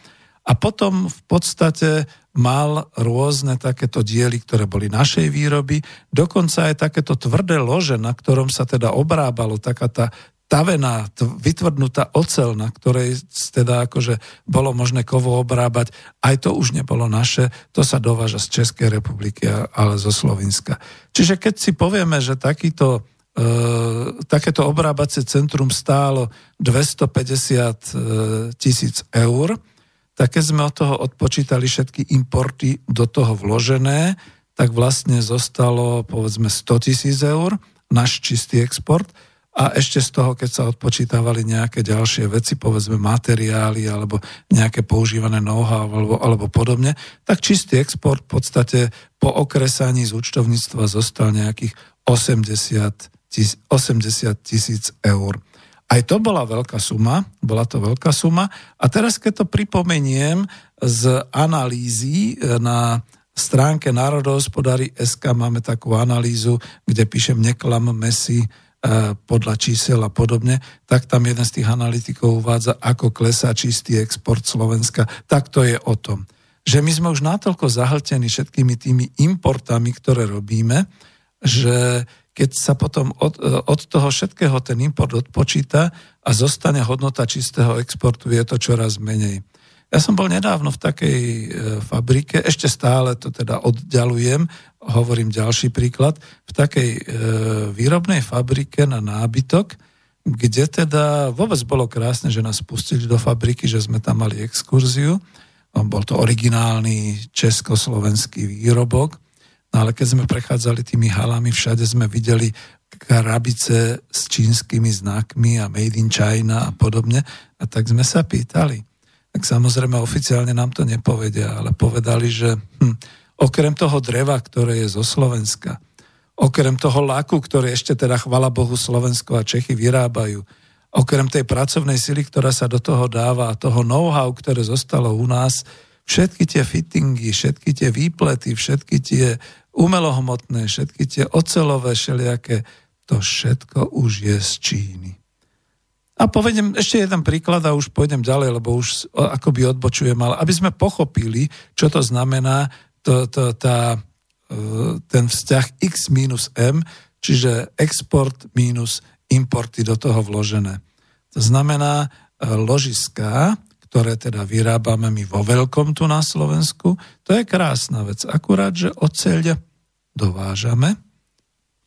A potom v podstate mal rôzne takéto diely, ktoré boli našej výroby, dokonca aj takéto tvrdé lože, na ktorom sa teda obrábalo taká tá tavená, vytvrdnutá ocel, na ktorej teda akože bolo možné kovo obrábať, aj to už nebolo naše, to sa dováža z Českej republiky, ale zo Slovenska. Čiže keď si povieme, že takýto, e, takéto obrábacie centrum stálo 250 e, tisíc eur, tak keď sme od toho odpočítali všetky importy do toho vložené, tak vlastne zostalo povedzme 100 tisíc eur, náš čistý export, a ešte z toho, keď sa odpočítavali nejaké ďalšie veci, povedzme materiály alebo nejaké používané know-how alebo, alebo podobne, tak čistý export v podstate po okresaní z účtovníctva zostal nejakých 80 tisíc, 80 tisíc eur. Aj to bola veľká suma, bola to veľká suma. A teraz, keď to pripomeniem z analýzy na stránke Národohospodári SK máme takú analýzu, kde píšem neklam mesi E, podľa čísel a podobne, tak tam jeden z tých analytikov uvádza, ako klesá čistý export Slovenska. Tak to je o tom. Že my sme už natoľko zahltení všetkými tými importami, ktoré robíme, že keď sa potom od, e, od toho všetkého ten import odpočíta a zostane hodnota čistého exportu, je to čoraz menej. Ja som bol nedávno v takej e, fabrike, ešte stále to teda oddalujem, hovorím ďalší príklad, v takej e, výrobnej fabrike na nábytok, kde teda vôbec bolo krásne, že nás pustili do fabriky, že sme tam mali exkurziu. Bol to originálny československý výrobok. No ale keď sme prechádzali tými halami, všade sme videli krabice s čínskymi znakmi a Made in China a podobne. A tak sme sa pýtali. Tak samozrejme oficiálne nám to nepovedia, ale povedali, že hm, Okrem toho dreva, ktoré je zo Slovenska, okrem toho laku, ktorý ešte teda, chvala Bohu, Slovensko a Čechy vyrábajú, okrem tej pracovnej sily, ktorá sa do toho dáva a toho know-how, ktoré zostalo u nás, všetky tie fittingy, všetky tie výplety, všetky tie umelohmotné, všetky tie ocelové všelijaké, to všetko už je z Číny. A povedem ešte jeden príklad a už pôjdem ďalej, lebo už akoby odbočujem, ale aby sme pochopili, čo to znamená, to, to, tá, e, ten vzťah x minus m, čiže export minus importy do toho vložené. To znamená, e, ložiská, ktoré teda vyrábame my vo veľkom tu na Slovensku, to je krásna vec. Akurát, že oceľ dovážame,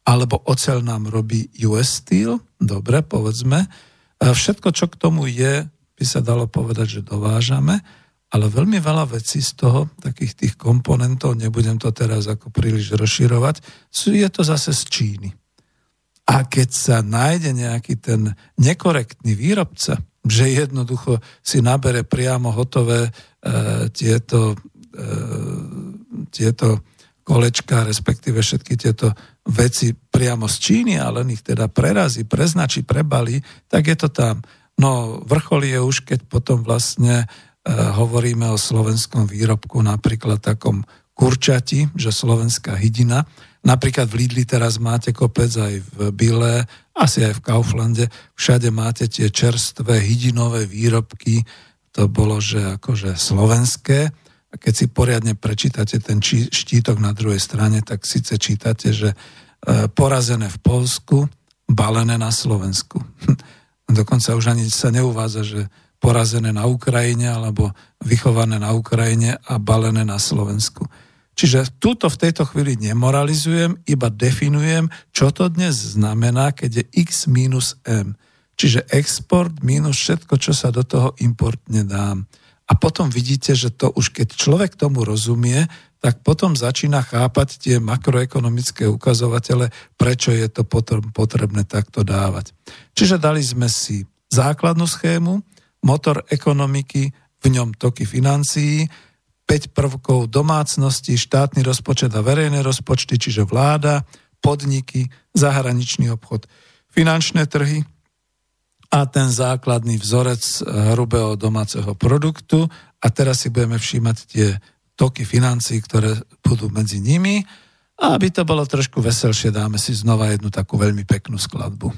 alebo oceľ nám robí US Steel, dobre, povedzme. A všetko, čo k tomu je, by sa dalo povedať, že dovážame ale veľmi veľa vecí z toho, takých tých komponentov, nebudem to teraz ako príliš rozširovať, je to zase z Číny. A keď sa nájde nejaký ten nekorektný výrobca, že jednoducho si nabere priamo hotové e, tieto, e, tieto kolečka, respektíve všetky tieto veci priamo z Číny a len ich teda prerazí, preznačí, prebali, tak je to tam. No vrchol je už, keď potom vlastne e, hovoríme o slovenskom výrobku, napríklad takom kurčati, že slovenská hydina. Napríklad v Lidli teraz máte kopec aj v Bile, asi aj v Kauflande. Všade máte tie čerstvé hydinové výrobky, to bolo, že akože slovenské. A keď si poriadne prečítate ten štítok na druhej strane, tak síce čítate, že e, porazené v Polsku, balené na Slovensku. Dokonca už ani sa neuvádza, že porazené na Ukrajine alebo vychované na Ukrajine a balené na Slovensku. Čiže túto v tejto chvíli nemoralizujem, iba definujem, čo to dnes znamená, keď je x minus m. Čiže export minus všetko, čo sa do toho importne dá. A potom vidíte, že to už keď človek tomu rozumie, tak potom začína chápať tie makroekonomické ukazovatele, prečo je to potrebné takto dávať. Čiže dali sme si základnú schému, motor ekonomiky, v ňom toky financií, 5 prvkov domácnosti, štátny rozpočet a verejné rozpočty, čiže vláda, podniky, zahraničný obchod, finančné trhy, a ten základný vzorec eh, hrubého domáceho produktu a teraz si budeme všímať tie toky financií, ktoré budú medzi nimi a aby to bolo trošku veselšie, dáme si znova jednu takú veľmi peknú skladbu.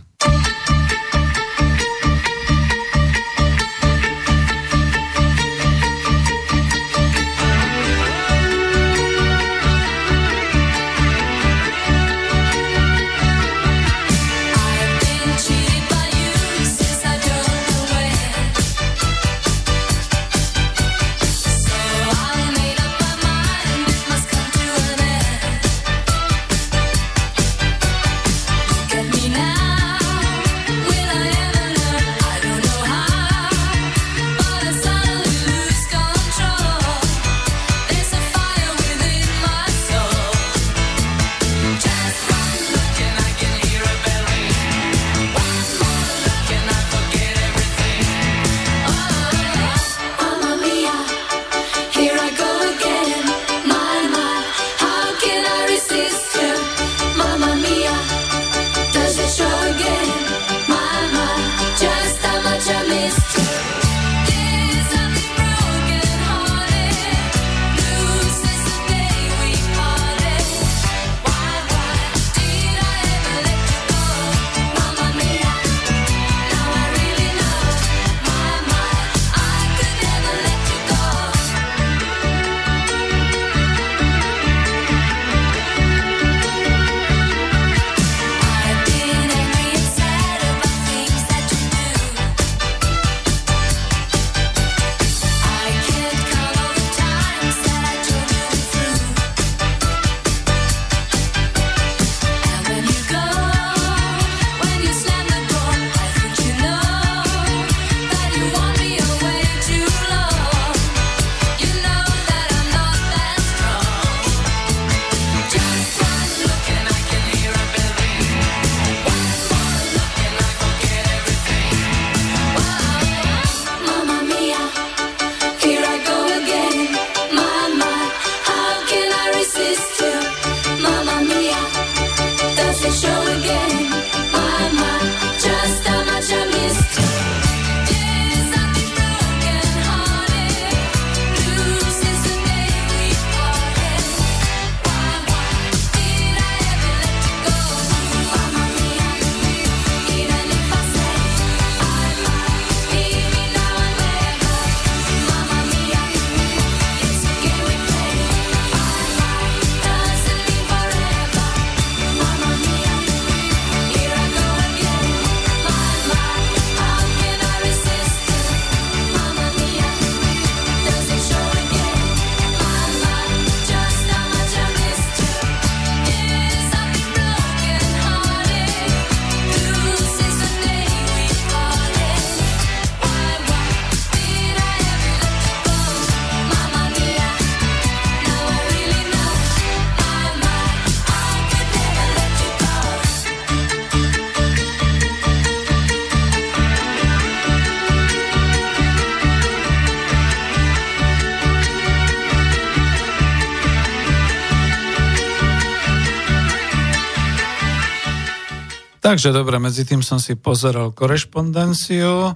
Takže dobre, medzi tým som si pozeral korešpondenciu.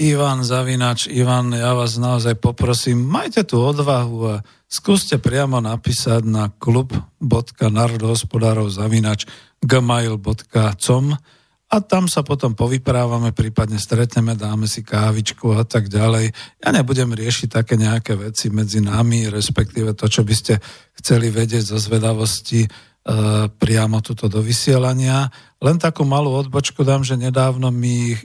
Ivan Zavinač, Ivan, ja vás naozaj poprosím, majte tú odvahu a skúste priamo napísať na klub.narodohospodárov zavinač gmail.com a tam sa potom povyprávame, prípadne stretneme, dáme si kávičku a tak ďalej. Ja nebudem riešiť také nejaké veci medzi nami, respektíve to, čo by ste chceli vedieť zo zvedavosti priamo tuto do vysielania. Len takú malú odbočku dám, že nedávno mi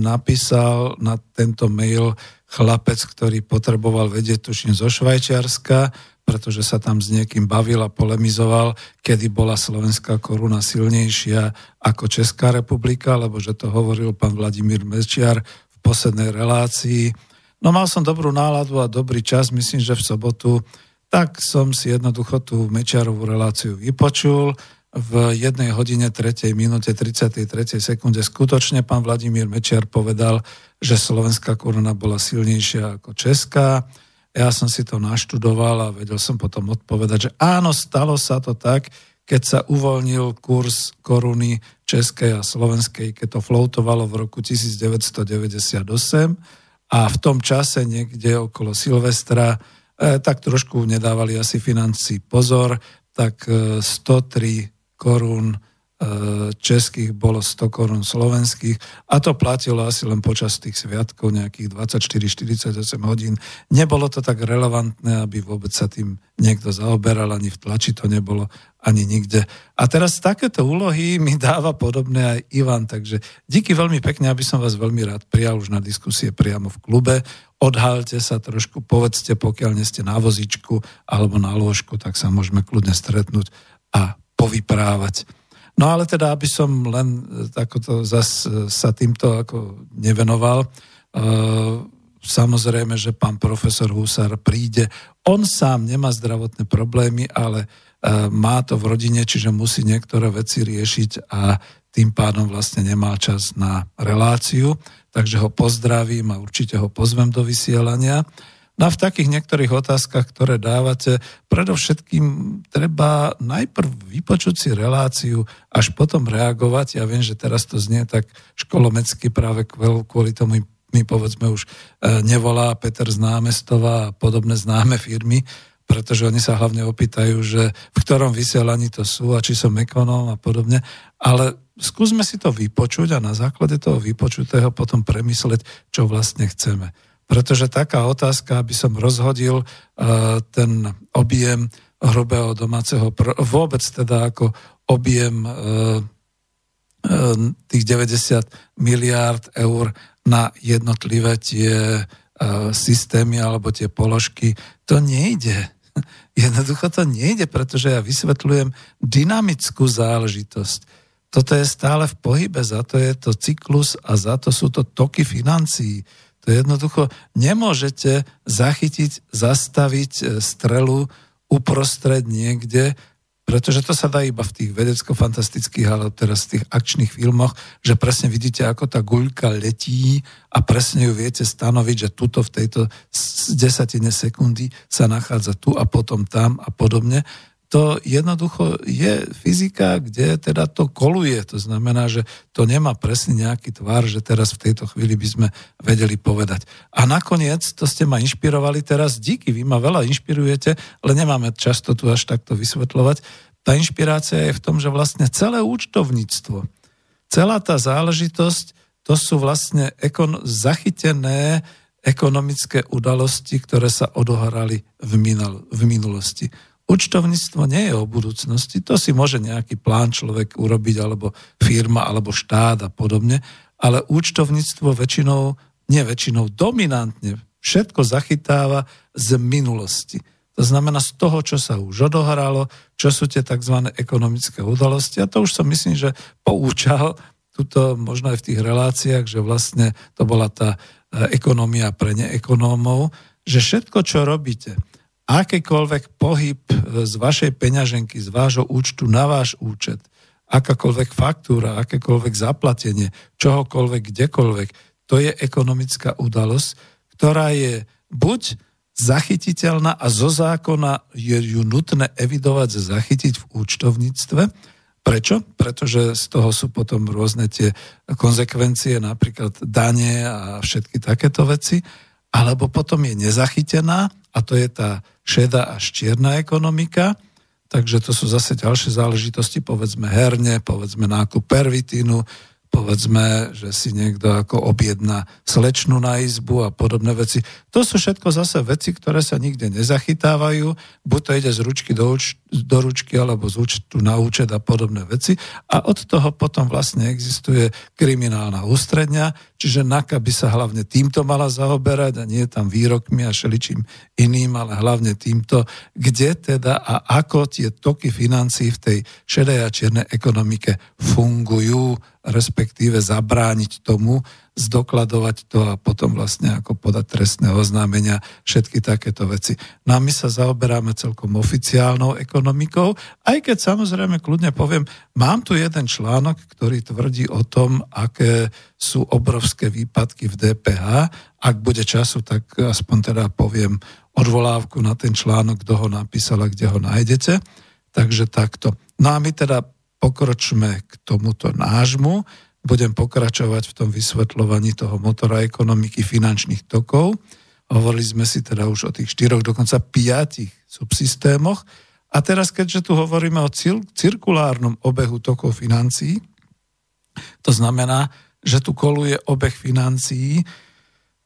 napísal na tento mail chlapec, ktorý potreboval vedieť, tuším, zo Švajčiarska, pretože sa tam s niekým bavil a polemizoval, kedy bola slovenská koruna silnejšia ako Česká republika, lebo že to hovoril pán Vladimír Mečiar v poslednej relácii. No mal som dobrú náladu a dobrý čas, myslím, že v sobotu, tak som si jednoducho tú Mečiarovú reláciu vypočul. V jednej hodine 3. minúte 33. sekunde skutočne pán Vladimír Mečiar povedal, že slovenská koruna bola silnejšia ako česká ja som si to naštudoval a vedel som potom odpovedať, že áno, stalo sa to tak, keď sa uvoľnil kurz koruny českej a slovenskej, keď to floutovalo v roku 1998 a v tom čase niekde okolo Silvestra tak trošku nedávali asi financí pozor, tak 103 eh, korún E, českých bolo 100 korún slovenských a to platilo asi len počas tých sviatkov nejakých 24-48 hodín. Nebolo to tak relevantné, aby vôbec sa tým niekto zaoberal, ani v tlači to nebolo, ani nikde. A teraz takéto úlohy mi dáva podobné aj Ivan, takže díky veľmi pekne, aby som vás veľmi rád prijal už na diskusie priamo v klube. Odhalte sa trošku, povedzte, pokiaľ nie ste na vozičku alebo na lôžku, tak sa môžeme kľudne stretnúť a povyprávať. No ale teda, aby som len e, takoto zas e, sa týmto ako nevenoval, e, samozrejme, že pán profesor Husar príde. On sám nemá zdravotné problémy, ale má to v rodine, čiže musí niektoré veci riešiť a tým pádom vlastne nemá čas na reláciu. Takže ho pozdravím a určite ho pozvem do vysielania. No a v takých niektorých otázkach, ktoré dávate, predovšetkým treba najprv vypočuť si reláciu, až potom reagovať. Ja viem, že teraz to znie tak školomecky práve kvôli tomu mi povedzme už e, nevolá Peter z a podobné známe firmy, pretože oni sa hlavne opýtajú, že v ktorom vysielaní to sú a či som ekonóm a podobne. Ale skúsme si to vypočuť a na základe toho vypočutého potom premysleť, čo vlastne chceme. Pretože taká otázka, aby som rozhodil uh, ten objem hrubého domáceho, vôbec teda ako objem uh, tých 90 miliárd eur na jednotlivé tie systémy alebo tie položky, to nejde. Jednoducho to nejde, pretože ja vysvetľujem dynamickú záležitosť. Toto je stále v pohybe, za to je to cyklus a za to sú to toky financií. To jednoducho nemôžete zachytiť, zastaviť e, strelu uprostred niekde, pretože to sa dá iba v tých vedecko-fantastických, ale teraz v tých akčných filmoch, že presne vidíte, ako tá guľka letí a presne ju viete stanoviť, že tuto v tejto desatine sekundy sa nachádza tu a potom tam a podobne to jednoducho je fyzika, kde teda to koluje. To znamená, že to nemá presne nejaký tvar, že teraz v tejto chvíli by sme vedeli povedať. A nakoniec, to ste ma inšpirovali teraz, díky, vy ma veľa inšpirujete, ale nemáme často tu až takto vysvetľovať. Tá inšpirácia je v tom, že vlastne celé účtovníctvo, celá tá záležitosť, to sú vlastne ekon- zachytené ekonomické udalosti, ktoré sa odohrali v, minul- v minulosti. Účtovníctvo nie je o budúcnosti, to si môže nejaký plán človek urobiť, alebo firma, alebo štát a podobne, ale účtovníctvo väčšinou, nie väčšinou, dominantne všetko zachytáva z minulosti. To znamená z toho, čo sa už odohralo, čo sú tie tzv. ekonomické udalosti. A to už som myslím, že poučal tuto možno aj v tých reláciách, že vlastne to bola tá e, ekonomia pre neekonómov, že všetko, čo robíte, akýkoľvek pohyb e, z vašej peňaženky, z vášho účtu na váš účet, akákoľvek faktúra, akékoľvek zaplatenie, čohokoľvek, kdekoľvek, to je ekonomická udalosť, ktorá je buď zachytiteľná a zo zákona je ju nutné evidovať, zachytiť v účtovníctve, Prečo? Pretože z toho sú potom rôzne tie konsekvencie, napríklad dane a všetky takéto veci, alebo potom je nezachytená a to je tá šedá až čierna ekonomika, takže to sú zase ďalšie záležitosti, povedzme herne, povedzme nákup pervitínu, povedzme, že si niekto ako objedná slečnu na izbu a podobné veci. To sú všetko zase veci, ktoré sa nikde nezachytávajú, buď to ide z ručky do, uč- do ručky alebo z účtu na účet a podobné veci. A od toho potom vlastne existuje kriminálna ústredňa, čiže NAKA by sa hlavne týmto mala zaoberať a nie tam výrokmi a šeličím iným, ale hlavne týmto, kde teda a ako tie toky financií v tej šedej a čiernej ekonomike fungujú respektíve zabrániť tomu, zdokladovať to a potom vlastne ako podať trestné oznámenia, všetky takéto veci. No a my sa zaoberáme celkom oficiálnou ekonomikou, aj keď samozrejme kľudne poviem, mám tu jeden článok, ktorý tvrdí o tom, aké sú obrovské výpadky v DPH. Ak bude času, tak aspoň teda poviem odvolávku na ten článok, kto ho napísal a kde ho nájdete. Takže takto. No a my teda pokročme k tomuto nášmu. Budem pokračovať v tom vysvetľovaní toho motora ekonomiky finančných tokov. Hovorili sme si teda už o tých štyroch, dokonca piatich subsystémoch. A teraz, keďže tu hovoríme o cir- cirkulárnom obehu tokov financií, to znamená, že tu koluje obeh financií,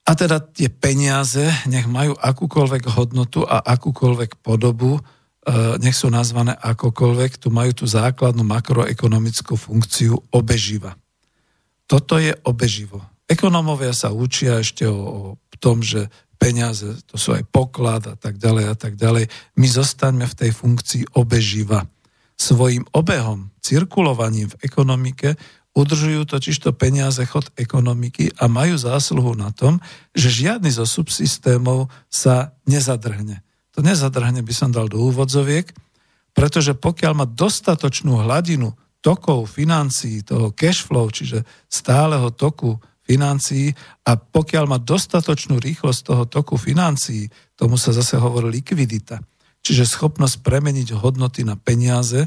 a teda tie peniaze, nech majú akúkoľvek hodnotu a akúkoľvek podobu, nech sú nazvané akokoľvek, tu majú tú základnú makroekonomickú funkciu obeživa. Toto je obeživo. Ekonómovia sa učia ešte o, o tom, že peniaze, to sú aj poklad a tak ďalej a tak ďalej. My zostaňme v tej funkcii obeživa. Svojim obehom, cirkulovaním v ekonomike udržujú totižto peniaze chod ekonomiky a majú zásluhu na tom, že žiadny zo subsystémov sa nezadrhne to nezadrhne by som dal do úvodzoviek, pretože pokiaľ má dostatočnú hladinu tokov financií, toho cash flow, čiže stáleho toku financií a pokiaľ má dostatočnú rýchlosť toho toku financií, tomu sa zase hovorí likvidita, čiže schopnosť premeniť hodnoty na peniaze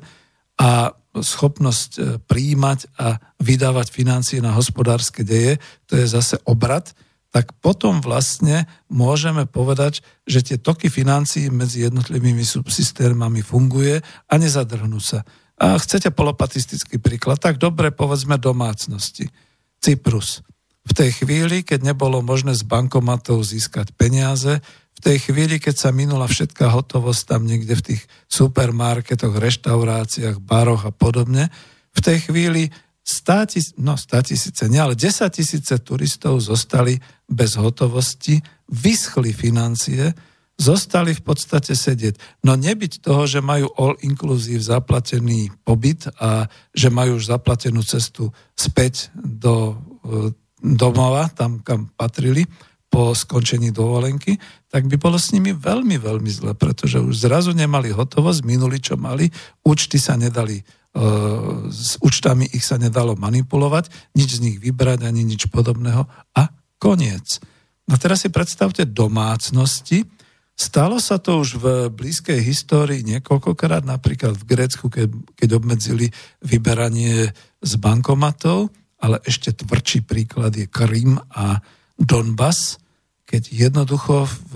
a schopnosť e, príjmať a vydávať financie na hospodárske deje, to je zase obrad, tak potom vlastne môžeme povedať, že tie toky financií medzi jednotlivými subsystémami funguje a nezadrhnú sa. A chcete polopatistický príklad, tak dobre povedzme domácnosti. Cyprus. V tej chvíli, keď nebolo možné z bankomatov získať peniaze, v tej chvíli, keď sa minula všetká hotovosť tam niekde v tých supermarketoch, reštauráciách, baroch a podobne, v tej chvíli 100 tisíce, no 100 tisíce, nie, ale 10 tisíce turistov zostali bez hotovosti, vyschli financie, zostali v podstate sedieť. No nebyť toho, že majú all inclusive zaplatený pobyt a že majú už zaplatenú cestu späť do e, domova, tam kam patrili, po skončení dovolenky, tak by bolo s nimi veľmi, veľmi zle, pretože už zrazu nemali hotovosť, minuli, čo mali, účty sa nedali s účtami ich sa nedalo manipulovať, nič z nich vybrať ani nič podobného a koniec. No teraz si predstavte domácnosti. Stalo sa to už v blízkej histórii niekoľkokrát, napríklad v Grécku, keď obmedzili vyberanie z bankomatov, ale ešte tvrdší príklad je Krym a Donbass, keď jednoducho v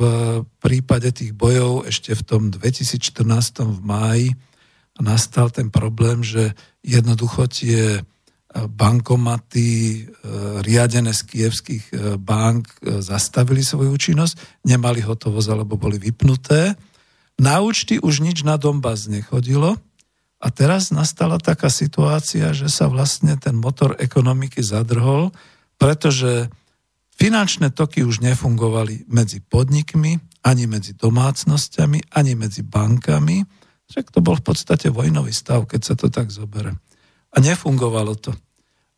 prípade tých bojov ešte v tom 2014 v máji nastal ten problém, že jednoducho tie e, bankomaty e, riadené z kievských e, bank zastavili svoju činnosť, nemali hotovosť alebo boli vypnuté. Na účty už nič na Donbass nechodilo a teraz nastala taká situácia, že sa vlastne ten motor ekonomiky zadrhol, pretože finančné toky už nefungovali medzi podnikmi, ani medzi domácnosťami, ani medzi bankami však to bol v podstate vojnový stav, keď sa to tak zobere. A nefungovalo to.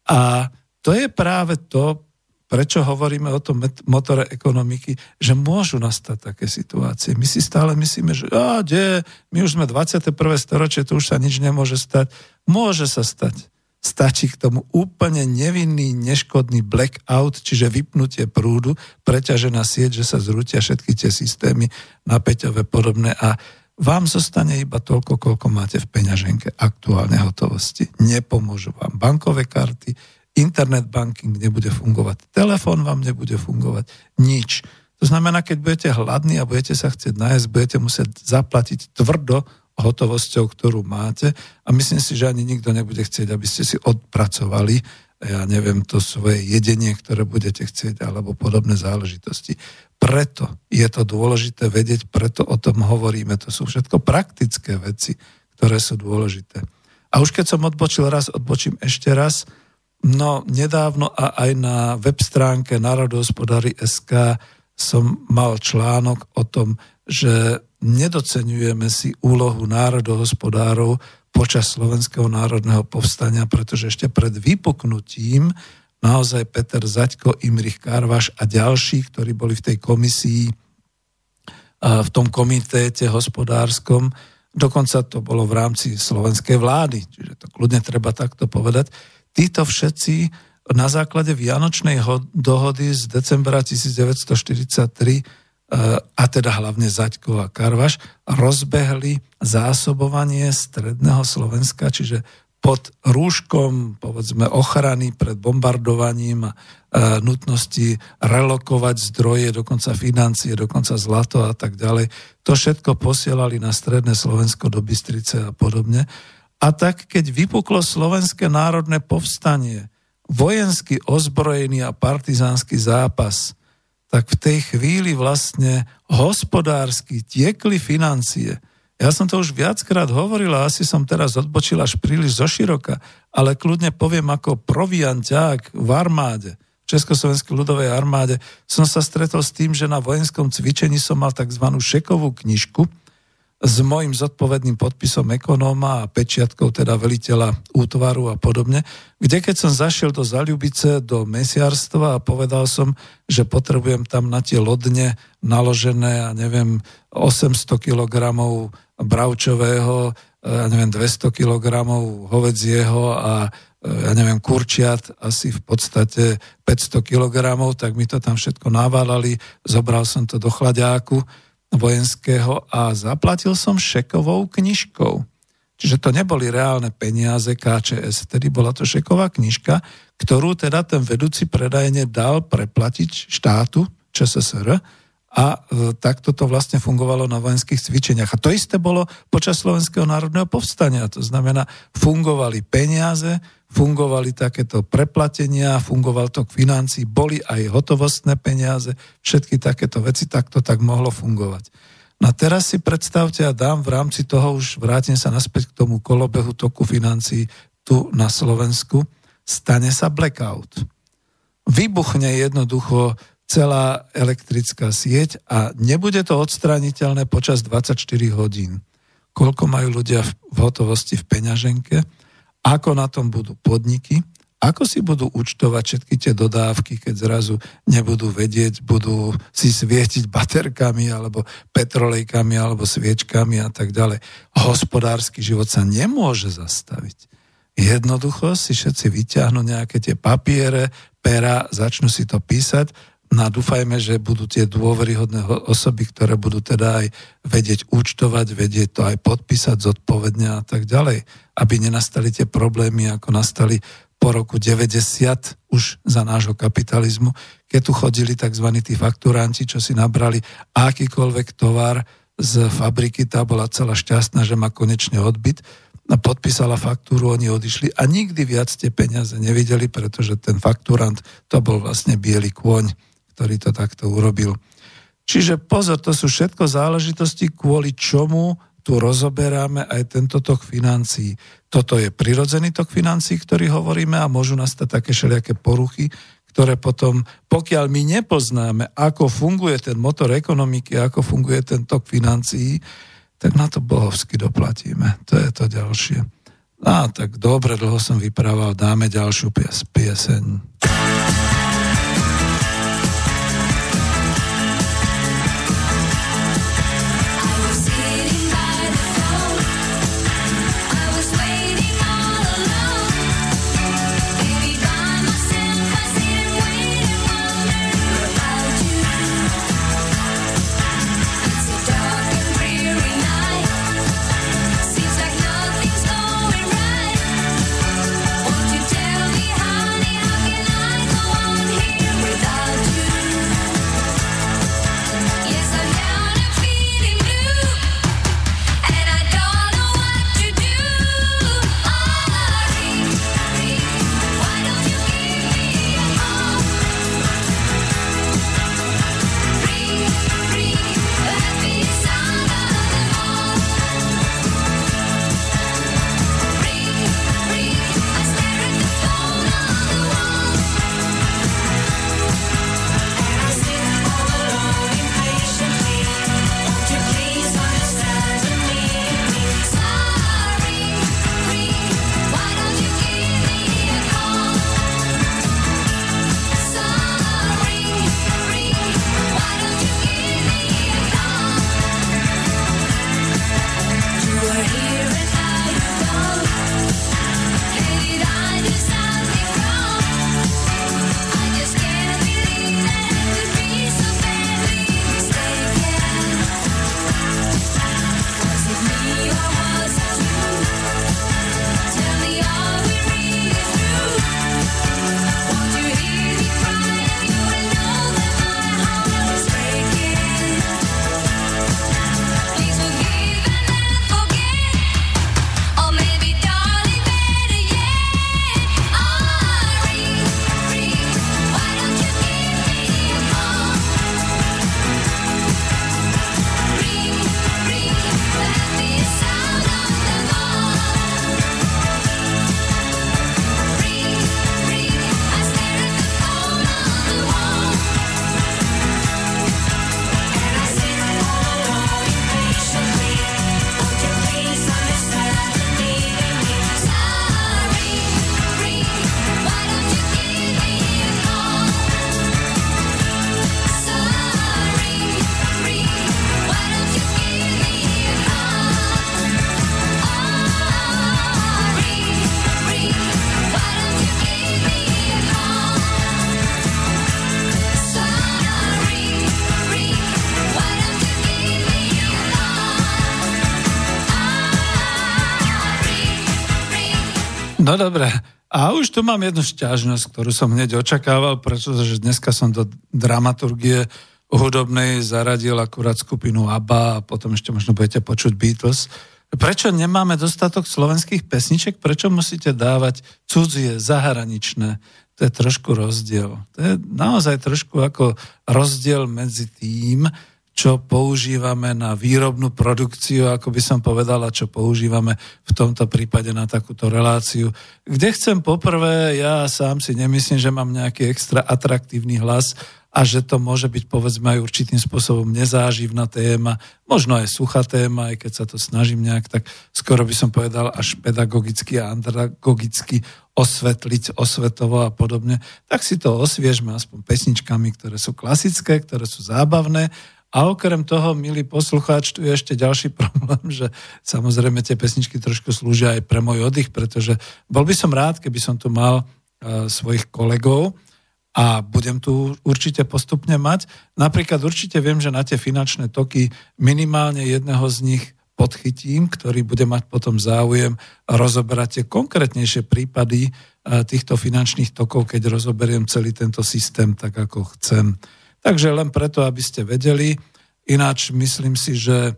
A to je práve to, prečo hovoríme o tom motore ekonomiky, že môžu nastať také situácie. My si stále myslíme, že á, de, my už sme 21. storočie, tu už sa nič nemôže stať. Môže sa stať. Stačí k tomu úplne nevinný, neškodný blackout, čiže vypnutie prúdu, preťažená sieť, že sa zrútia všetky tie systémy napäťové podobné a vám zostane iba toľko, koľko máte v peňaženke aktuálne hotovosti. Nepomôžu vám bankové karty, internet banking nebude fungovať, telefón vám nebude fungovať, nič. To znamená, keď budete hladní a budete sa chcieť nájsť, budete musieť zaplatiť tvrdo hotovosťou, ktorú máte a myslím si, že ani nikto nebude chcieť, aby ste si odpracovali ja neviem, to svoje jedenie, ktoré budete chcieť, alebo podobné záležitosti. Preto je to dôležité vedieť, preto o tom hovoríme. To sú všetko praktické veci, ktoré sú dôležité. A už keď som odbočil raz, odbočím ešte raz. No, nedávno a aj na web stránke SK som mal článok o tom, že nedocenujeme si úlohu národohospodárov počas Slovenského národného povstania, pretože ešte pred vypuknutím naozaj Peter Zaďko, Imrich Karvaš a ďalší, ktorí boli v tej komisii, v tom komitéte hospodárskom, dokonca to bolo v rámci slovenskej vlády, čiže to kľudne treba takto povedať, títo všetci na základe Vianočnej dohody z decembra 1943 a teda hlavne Zaďko a Karvaš, rozbehli zásobovanie stredného Slovenska, čiže pod rúškom, povedzme, ochrany pred bombardovaním a nutnosti relokovať zdroje, dokonca financie, dokonca zlato a tak ďalej. To všetko posielali na stredné Slovensko do Bystrice a podobne. A tak, keď vypuklo Slovenské národné povstanie, vojenský ozbrojený a partizánsky zápas, tak v tej chvíli vlastne hospodársky tiekli financie – ja som to už viackrát hovoril a asi som teraz odbočil až príliš zoširoka, ale kľudne poviem ako provianťák v armáde, v Československej ľudovej armáde, som sa stretol s tým, že na vojenskom cvičení som mal tzv. šekovú knižku, s mojim zodpovedným podpisom ekonóma a pečiatkou teda veliteľa útvaru a podobne, kde keď som zašiel do Zaljubice, do mesiarstva a povedal som, že potrebujem tam na tie lodne naložené, ja neviem, 800 kg bravčového, ja neviem, 200 kg hovedzieho a ja neviem, kurčiat asi v podstate 500 kg, tak mi to tam všetko naválali, zobral som to do chladiáku vojenského a zaplatil som šekovou knižkou. Čiže to neboli reálne peniaze KČS, vtedy bola to šeková knižka, ktorú teda ten vedúci predajne dal preplatiť štátu ČSSR a e, takto to vlastne fungovalo na vojenských cvičeniach. A to isté bolo počas Slovenského národného povstania. To znamená, fungovali peniaze, fungovali takéto preplatenia, fungoval to k financii, boli aj hotovostné peniaze, všetky takéto veci, tak to tak mohlo fungovať. No a teraz si predstavte a dám v rámci toho, už vrátim sa naspäť k tomu kolobehu toku financií tu na Slovensku, stane sa blackout. Vybuchne jednoducho celá elektrická sieť a nebude to odstraniteľné počas 24 hodín. Koľko majú ľudia v hotovosti v peňaženke, ako na tom budú podniky, ako si budú účtovať všetky tie dodávky, keď zrazu nebudú vedieť, budú si svietiť baterkami alebo petrolejkami alebo sviečkami a tak ďalej. Hospodársky život sa nemôže zastaviť. Jednoducho si všetci vyťahnú nejaké tie papiere, pera, začnú si to písať No a dúfajme, že budú tie dôveryhodné osoby, ktoré budú teda aj vedieť účtovať, vedieť to aj podpísať zodpovedne a tak ďalej, aby nenastali tie problémy, ako nastali po roku 90 už za nášho kapitalizmu, keď tu chodili tzv. tí fakturanti, čo si nabrali akýkoľvek tovar z fabriky, tá bola celá šťastná, že má konečne odbyt, a podpísala faktúru, oni odišli a nikdy viac tie peniaze nevideli, pretože ten fakturant to bol vlastne biely kôň ktorý to takto urobil. Čiže pozor, to sú všetko záležitosti, kvôli čomu tu rozoberáme aj tento tok financií. Toto je prirodzený tok financií, ktorý hovoríme a môžu nastať také všelijaké poruchy, ktoré potom, pokiaľ my nepoznáme, ako funguje ten motor ekonomiky, ako funguje ten tok financií, tak na to bohovsky doplatíme. To je to ďalšie. Á, tak dobre, dlho som vyprával, dáme ďalšiu pies, pieseň. No dobre. A už tu mám jednu šťažnosť, ktorú som hneď očakával, pretože dneska som do dramaturgie hudobnej zaradil akurát skupinu ABBA a potom ešte možno budete počuť Beatles. Prečo nemáme dostatok slovenských pesniček? Prečo musíte dávať cudzie, zahraničné? To je trošku rozdiel. To je naozaj trošku ako rozdiel medzi tým, čo používame na výrobnú produkciu, ako by som povedala, čo používame v tomto prípade na takúto reláciu. Kde chcem poprvé, ja sám si nemyslím, že mám nejaký extra atraktívny hlas a že to môže byť povedzme aj určitým spôsobom nezáživná téma, možno aj suchá téma, aj keď sa to snažím nejak, tak skoro by som povedal až pedagogicky a andragogicky osvetliť, osvetovo a podobne, tak si to osviežme aspoň pesničkami, ktoré sú klasické, ktoré sú zábavné a okrem toho, milý poslucháč, tu je ešte ďalší problém, že samozrejme tie pesničky trošku slúžia aj pre môj oddych, pretože bol by som rád, keby som tu mal uh, svojich kolegov a budem tu určite postupne mať. Napríklad určite viem, že na tie finančné toky minimálne jedného z nich podchytím, ktorý bude mať potom záujem rozoberať tie konkrétnejšie prípady uh, týchto finančných tokov, keď rozoberiem celý tento systém tak, ako chcem. Takže len preto, aby ste vedeli. Ináč myslím si, že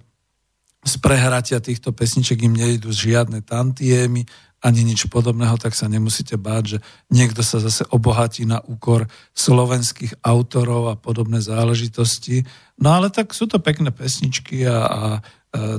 z prehratia týchto pesniček im nejdu žiadne tantiemy ani nič podobného, tak sa nemusíte báť, že niekto sa zase obohatí na úkor slovenských autorov a podobné záležitosti. No ale tak sú to pekné pesničky a, a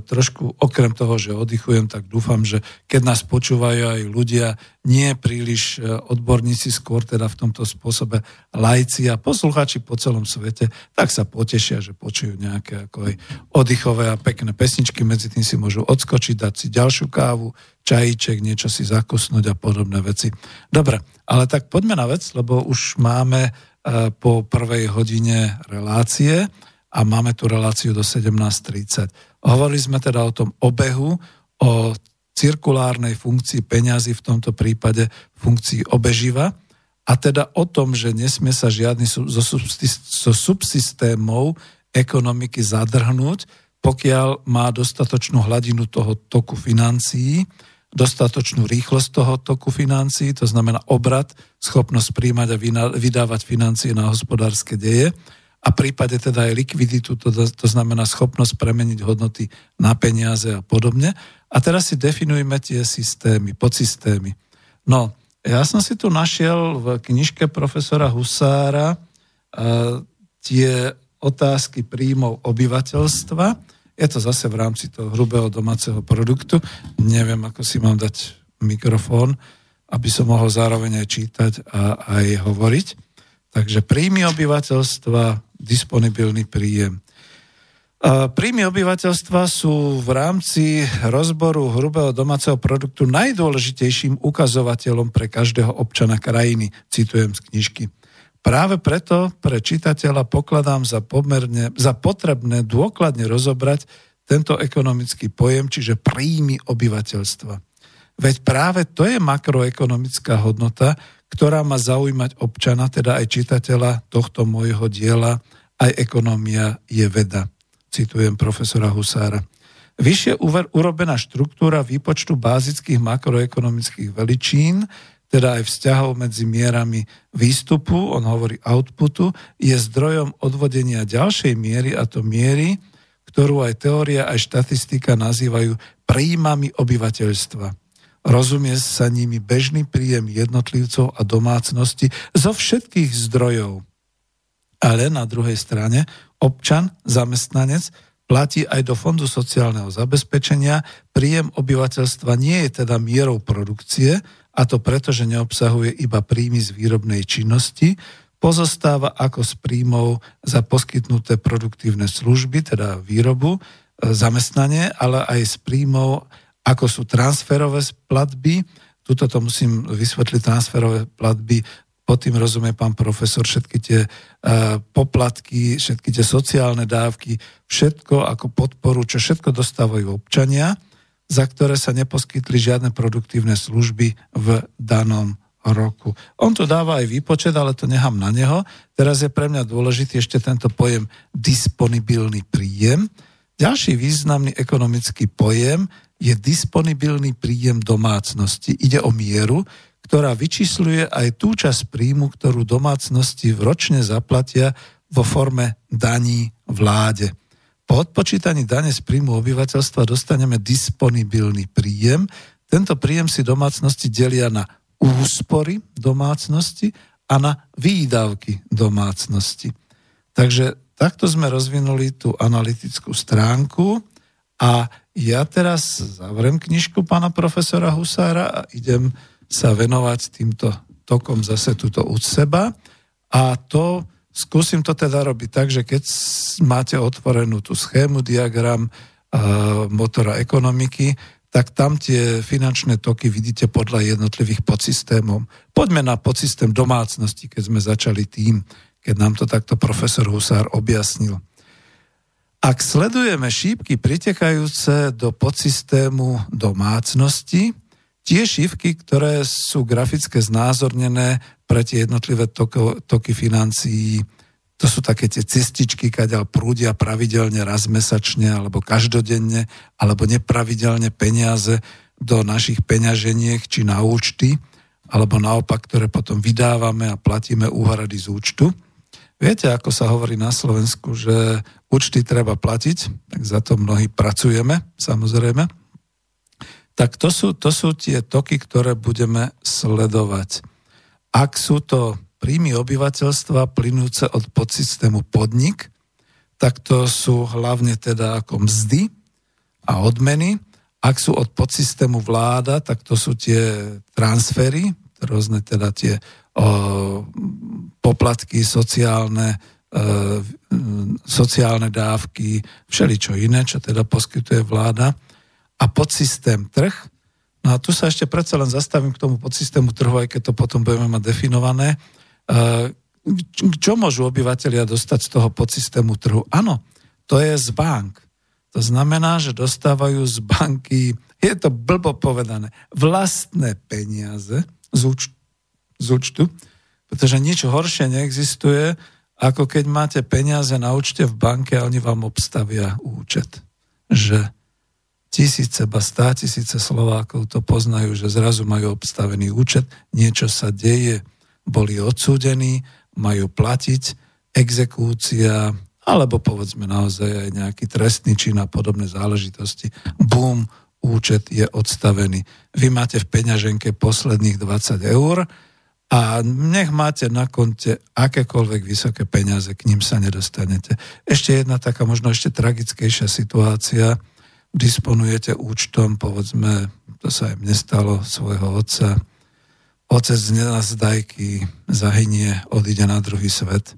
trošku okrem toho, že oddychujem, tak dúfam, že keď nás počúvajú aj ľudia, nie príliš e, odborníci, skôr teda v tomto spôsobe lajci a posluchači po celom svete, tak sa potešia, že počujú nejaké ako aj oddychové a pekné pesničky, medzi tým si môžu odskočiť, dať si ďalšiu kávu, čajíček, niečo si zakusnúť a podobné veci. Dobre, ale tak poďme na vec, lebo už máme e, po prvej hodine relácie a máme tu reláciu do 17.30. Hovorili sme teda o tom obehu, o cirkulárnej funkcii peňazí, v tomto prípade funkcii obeživa, a teda o tom, že nesmie sa žiadny zo, zo subsystémov ekonomiky zadrhnúť, pokiaľ má dostatočnú hladinu toho toku financií, dostatočnú rýchlosť toho toku financií, to znamená obrad, schopnosť príjmať a vydávať financie na hospodárske deje a prípade teda aj likviditu, to, to znamená schopnosť premeniť hodnoty na peniaze a podobne. A teraz si definujeme tie systémy, podsystémy. No, ja som si tu našiel v knižke profesora Husára uh, tie otázky príjmov obyvateľstva. Je to zase v rámci toho hrubého domáceho produktu. Neviem, ako si mám dať mikrofón, aby som mohol zároveň aj čítať a aj hovoriť. Takže príjmy obyvateľstva, disponibilný príjem. Príjmy obyvateľstva sú v rámci rozboru hrubého domáceho produktu najdôležitejším ukazovateľom pre každého občana krajiny, citujem z knižky. Práve preto pre čitateľa pokladám za, pomerne, za potrebné dôkladne rozobrať tento ekonomický pojem, čiže príjmy obyvateľstva. Veď práve to je makroekonomická hodnota, ktorá má zaujímať občana, teda aj čitateľa tohto môjho diela, aj ekonomia je veda. Citujem profesora Husára. Vyššie urobená štruktúra výpočtu bázických makroekonomických veličín, teda aj vzťahov medzi mierami výstupu, on hovorí outputu, je zdrojom odvodenia ďalšej miery, a to miery, ktorú aj teória, aj štatistika nazývajú príjmami obyvateľstva. Rozumie sa nimi bežný príjem jednotlivcov a domácnosti zo všetkých zdrojov, ale na druhej strane občan, zamestnanec, platí aj do Fondu sociálneho zabezpečenia. Príjem obyvateľstva nie je teda mierou produkcie, a to preto, že neobsahuje iba príjmy z výrobnej činnosti, pozostáva ako z príjmov za poskytnuté produktívne služby, teda výrobu, e, zamestnanie, ale aj z príjmov, ako sú transferové platby, tuto to musím vysvetliť, transferové platby pod tým rozumie pán profesor všetky tie uh, poplatky, všetky tie sociálne dávky, všetko ako podporu, čo všetko dostávajú občania, za ktoré sa neposkytli žiadne produktívne služby v danom roku. On to dáva aj výpočet, ale to nechám na neho. Teraz je pre mňa dôležitý ešte tento pojem disponibilný príjem. Ďalší významný ekonomický pojem je disponibilný príjem domácnosti. Ide o mieru, ktorá vyčísluje aj tú časť príjmu, ktorú domácnosti ročne zaplatia vo forme daní vláde. Po odpočítaní dane z príjmu obyvateľstva dostaneme disponibilný príjem. Tento príjem si domácnosti delia na úspory domácnosti a na výdavky domácnosti. Takže takto sme rozvinuli tú analytickú stránku a ja teraz zavrem knižku pána profesora Husára a idem sa venovať týmto tokom zase túto od seba a to skúsim to teda robiť tak, že keď máte otvorenú tú schému, diagram uh, motora ekonomiky, tak tam tie finančné toky vidíte podľa jednotlivých podsystémov. Poďme na podsystém domácnosti, keď sme začali tým, keď nám to takto profesor Husár objasnil. Ak sledujeme šípky pritekajúce do podsystému domácnosti, tie šívky, ktoré sú grafické znázornené pre tie jednotlivé toko, toky financií, to sú také tie cestičky, kaďal prúdia pravidelne raz mesačne, alebo každodenne, alebo nepravidelne peniaze do našich peňaženiek či na účty, alebo naopak, ktoré potom vydávame a platíme úhrady z účtu. Viete, ako sa hovorí na Slovensku, že účty treba platiť, tak za to mnohí pracujeme, samozrejme tak to sú, to sú tie toky, ktoré budeme sledovať. Ak sú to príjmy obyvateľstva plynúce od podsystému podnik, tak to sú hlavne teda ako mzdy a odmeny. Ak sú od podsystému vláda, tak to sú tie transfery, rôzne teda tie poplatky sociálne, e, sociálne dávky, všeličo iné, čo teda poskytuje vláda a podsystém trh. No a tu sa ešte predsa len zastavím k tomu podsystému trhu, aj keď to potom budeme mať definované. Čo môžu obyvateľia dostať z toho podsystému trhu? Áno, to je z bank. To znamená, že dostávajú z banky, je to blbo povedané, vlastné peniaze z, úč- z účtu, pretože nič horšie neexistuje, ako keď máte peniaze na účte v banke a oni vám obstavia účet. Že tisíce, ba stá tisíce Slovákov to poznajú, že zrazu majú obstavený účet, niečo sa deje, boli odsúdení, majú platiť, exekúcia, alebo povedzme naozaj aj nejaký trestný čin a podobné záležitosti. Bum, účet je odstavený. Vy máte v peňaženke posledných 20 eur a nech máte na konte akékoľvek vysoké peniaze, k ním sa nedostanete. Ešte jedna taká možno ešte tragickejšia situácia, disponujete účtom, povedzme, to sa aj mne stalo, svojho otca. Otec z nenazdajky zahynie, odíde na druhý svet.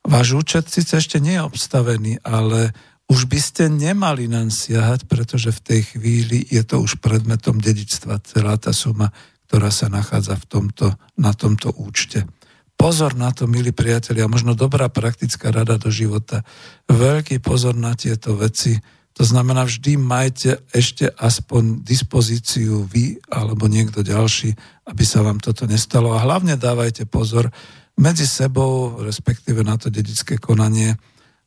Váš účet síce ešte nie je obstavený, ale už by ste nemali naň siahať, pretože v tej chvíli je to už predmetom dedičstva celá tá suma, ktorá sa nachádza v tomto, na tomto účte. Pozor na to, milí priatelia, možno dobrá praktická rada do života. Veľký pozor na tieto veci, to znamená, vždy majte ešte aspoň dispozíciu vy alebo niekto ďalší, aby sa vám toto nestalo. A hlavne dávajte pozor medzi sebou, respektíve na to dedické konanie,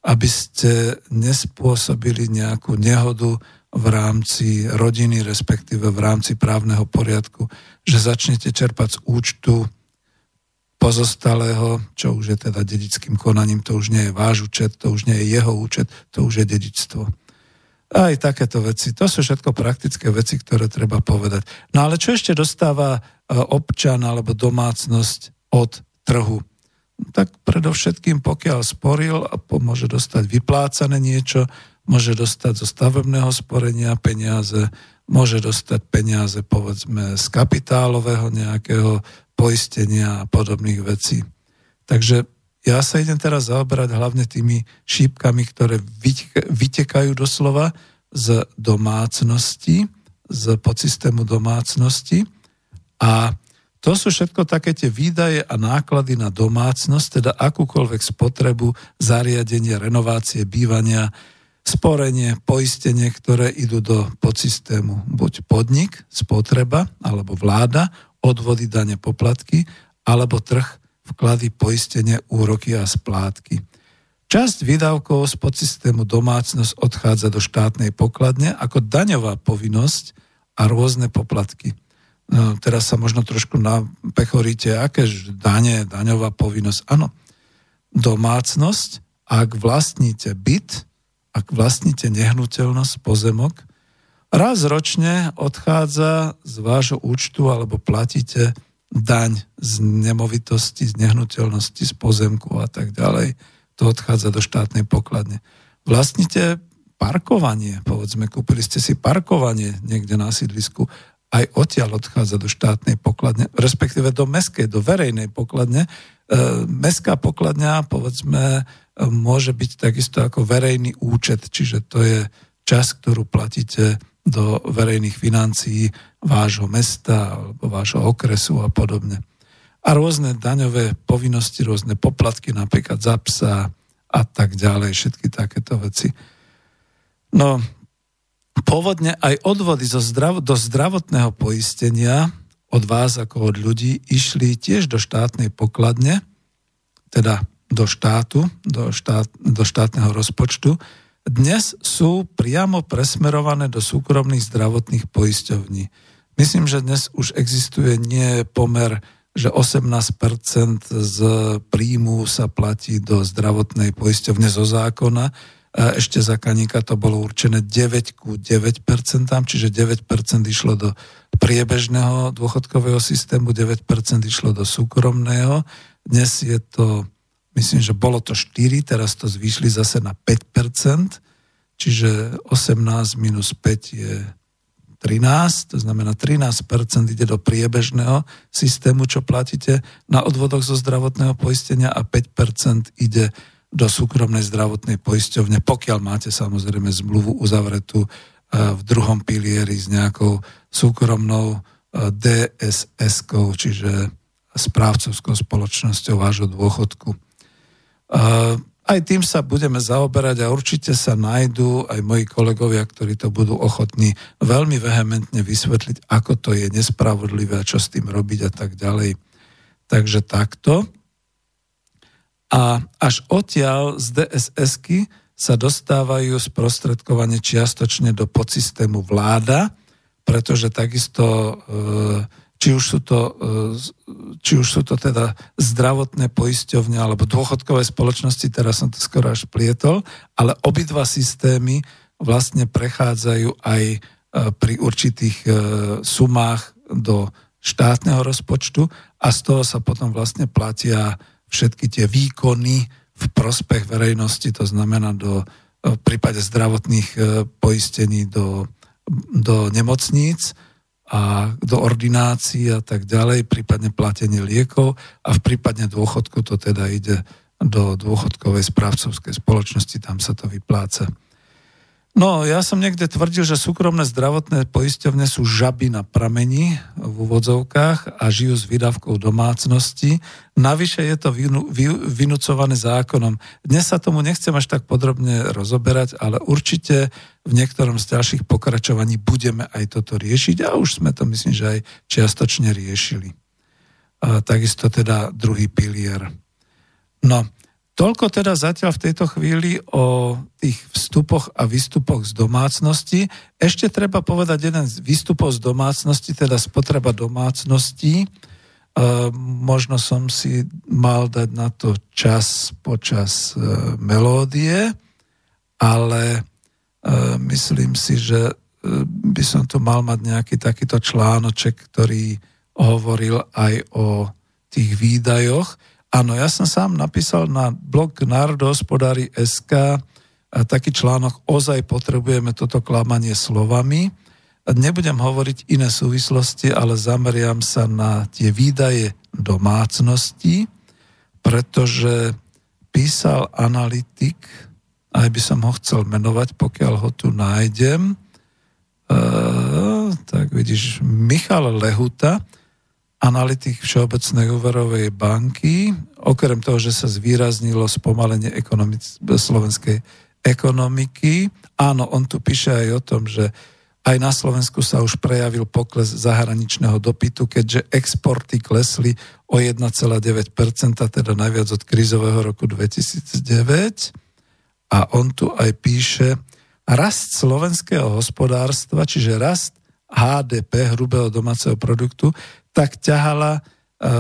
aby ste nespôsobili nejakú nehodu v rámci rodiny, respektíve v rámci právneho poriadku, že začnete čerpať z účtu pozostalého, čo už je teda dedickým konaním, to už nie je váš účet, to už nie je jeho účet, to už je dedičstvo. Aj takéto veci. To sú všetko praktické veci, ktoré treba povedať. No ale čo ešte dostáva e, občan alebo domácnosť od trhu? Tak predovšetkým, pokiaľ sporil, môže dostať vyplácané niečo, môže dostať zo stavebného sporenia peniaze, môže dostať peniaze povedzme z kapitálového nejakého poistenia a podobných vecí. Takže ja sa idem teraz zaoberať hlavne tými šípkami, ktoré vytekajú doslova z domácnosti, z podsystému domácnosti a to sú všetko také tie výdaje a náklady na domácnosť, teda akúkoľvek spotrebu, zariadenie, renovácie, bývania, sporenie, poistenie, ktoré idú do podsystému. Buď podnik, spotreba, alebo vláda, odvody, dane, poplatky, alebo trh, vklady, poistenie, úroky a splátky. Časť výdavkov z podsystému domácnosť odchádza do štátnej pokladne ako daňová povinnosť a rôzne poplatky. No, teraz sa možno trošku napechoríte, aké dane, daňová povinnosť. Áno, domácnosť, ak vlastníte byt, ak vlastníte nehnuteľnosť, pozemok, raz ročne odchádza z vášho účtu alebo platíte daň z nemovitosti, z nehnuteľnosti, z pozemku a tak ďalej. To odchádza do štátnej pokladne. Vlastnite parkovanie, povedzme, kúpili ste si parkovanie niekde na sídlisku, aj odtiaľ odchádza do štátnej pokladne, respektíve do meskej, do verejnej pokladne. E, mestská pokladňa, povedzme, e, môže byť takisto ako verejný účet, čiže to je čas, ktorú platíte do verejných financií vášho mesta alebo vášho okresu a podobne a rôzne daňové povinnosti, rôzne poplatky, napríklad za psa a tak ďalej, všetky takéto veci. No, pôvodne aj odvody zo zdrav- do zdravotného poistenia od vás ako od ľudí išli tiež do štátnej pokladne, teda do štátu, do, štát, do štátneho rozpočtu. Dnes sú priamo presmerované do súkromných zdravotných poisťovní. Myslím, že dnes už existuje nie pomer že 18% z príjmu sa platí do zdravotnej poisťovne zo zákona. Ešte za kaníka to bolo určené 9 ku 9%, čiže 9% išlo do priebežného dôchodkového systému, 9% išlo do súkromného. Dnes je to, myslím, že bolo to 4, teraz to zvýšli zase na 5%, čiže 18 minus 5 je 13, to znamená 13% ide do priebežného systému, čo platíte na odvodoch zo zdravotného poistenia a 5% ide do súkromnej zdravotnej poisťovne, pokiaľ máte samozrejme zmluvu uzavretú e, v druhom pilieri s nejakou súkromnou e, DSS-kou, čiže správcovskou spoločnosťou vášho dôchodku. E, aj tým sa budeme zaoberať a určite sa nájdú aj moji kolegovia, ktorí to budú ochotní veľmi vehementne vysvetliť, ako to je nespravodlivé čo s tým robiť a tak ďalej. Takže takto. A až odtiaľ z DSS-ky sa dostávajú sprostredkovanie čiastočne do podsystému vláda, pretože takisto e, či už sú to, e, či už sú to teda zdravotné poisťovne alebo dôchodkové spoločnosti, teraz som to skoro až plietol, ale obidva systémy vlastne prechádzajú aj e, pri určitých sumách do štátneho rozpočtu a z toho sa potom vlastne platia všetky tie výkony v prospech verejnosti, to znamená do, v prípade zdravotných poistení do, do nemocníc, a do ordinácií a tak ďalej, prípadne platenie liekov a v prípadne dôchodku to teda ide do dôchodkovej správcovskej spoločnosti, tam sa to vypláca. No, ja som niekde tvrdil, že súkromné zdravotné poisťovne sú žaby na pramení v úvodzovkách a žijú s výdavkou domácnosti. Navyše je to vynu, vy, vynúcované zákonom. Dnes sa tomu nechcem až tak podrobne rozoberať, ale určite v niektorom z ďalších pokračovaní budeme aj toto riešiť a už sme to myslím, že aj čiastočne riešili. A takisto teda druhý pilier. No, Toľko teda zatiaľ v tejto chvíli o tých vstupoch a výstupoch z domácnosti. Ešte treba povedať jeden z výstupov z domácnosti, teda spotreba domácnosti. E, možno som si mal dať na to čas počas e, melódie, ale e, myslím si, že e, by som tu mal mať nejaký takýto článoček, ktorý hovoril aj o tých výdajoch. Áno, ja som sám napísal na blog Národohospodári SK taký článok Ozaj potrebujeme toto klamanie slovami. Nebudem hovoriť iné súvislosti, ale zameriam sa na tie výdaje domácnosti, pretože písal analytik, aj by som ho chcel menovať, pokiaľ ho tu nájdem, e, tak vidíš, Michal Lehuta, analytik Všeobecnej úverovej banky, okrem toho, že sa zvýraznilo spomalenie ekonomic- slovenskej ekonomiky. Áno, on tu píše aj o tom, že aj na Slovensku sa už prejavil pokles zahraničného dopytu, keďže exporty klesli o 1,9%, teda najviac od krízového roku 2009. A on tu aj píše, rast slovenského hospodárstva, čiže rast HDP, hrubého domáceho produktu, tak ťahala e,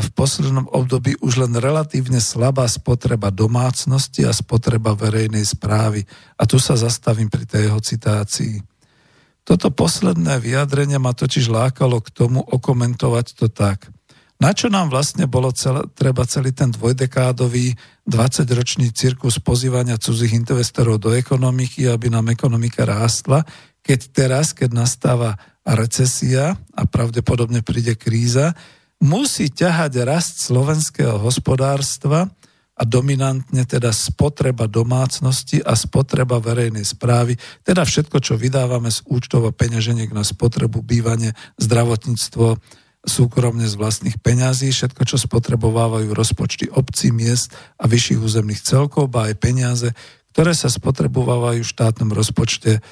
v poslednom období už len relatívne slabá spotreba domácnosti a spotreba verejnej správy. A tu sa zastavím pri tej jeho citácii. Toto posledné vyjadrenie ma totiž lákalo k tomu okomentovať to tak. Na čo nám vlastne bolo celé, treba celý ten dvojdekádový 20-ročný cirkus pozývania cudzích investorov do ekonomiky, aby nám ekonomika rástla, keď teraz, keď nastáva recesia a pravdepodobne príde kríza, musí ťahať rast slovenského hospodárstva a dominantne teda spotreba domácnosti a spotreba verejnej správy, teda všetko, čo vydávame z účtov a peňaženiek na spotrebu, bývanie, zdravotníctvo, súkromne z vlastných peňazí, všetko, čo spotrebovávajú rozpočty obcí, miest a vyšších územných celkov, ba aj peniaze, ktoré sa spotrebovávajú v štátnom rozpočte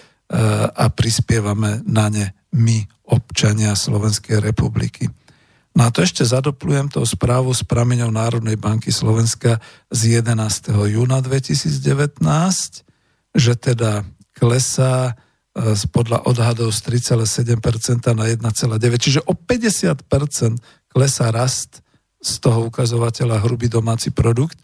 a prispievame na ne my, občania Slovenskej republiky. No a to ešte zadoplujem tou správu s prameňou Národnej banky Slovenska z 11. júna 2019, že teda klesá e, podľa odhadov z 3,7% na 1,9%, čiže o 50% klesá rast z toho ukazovateľa hrubý domáci produkt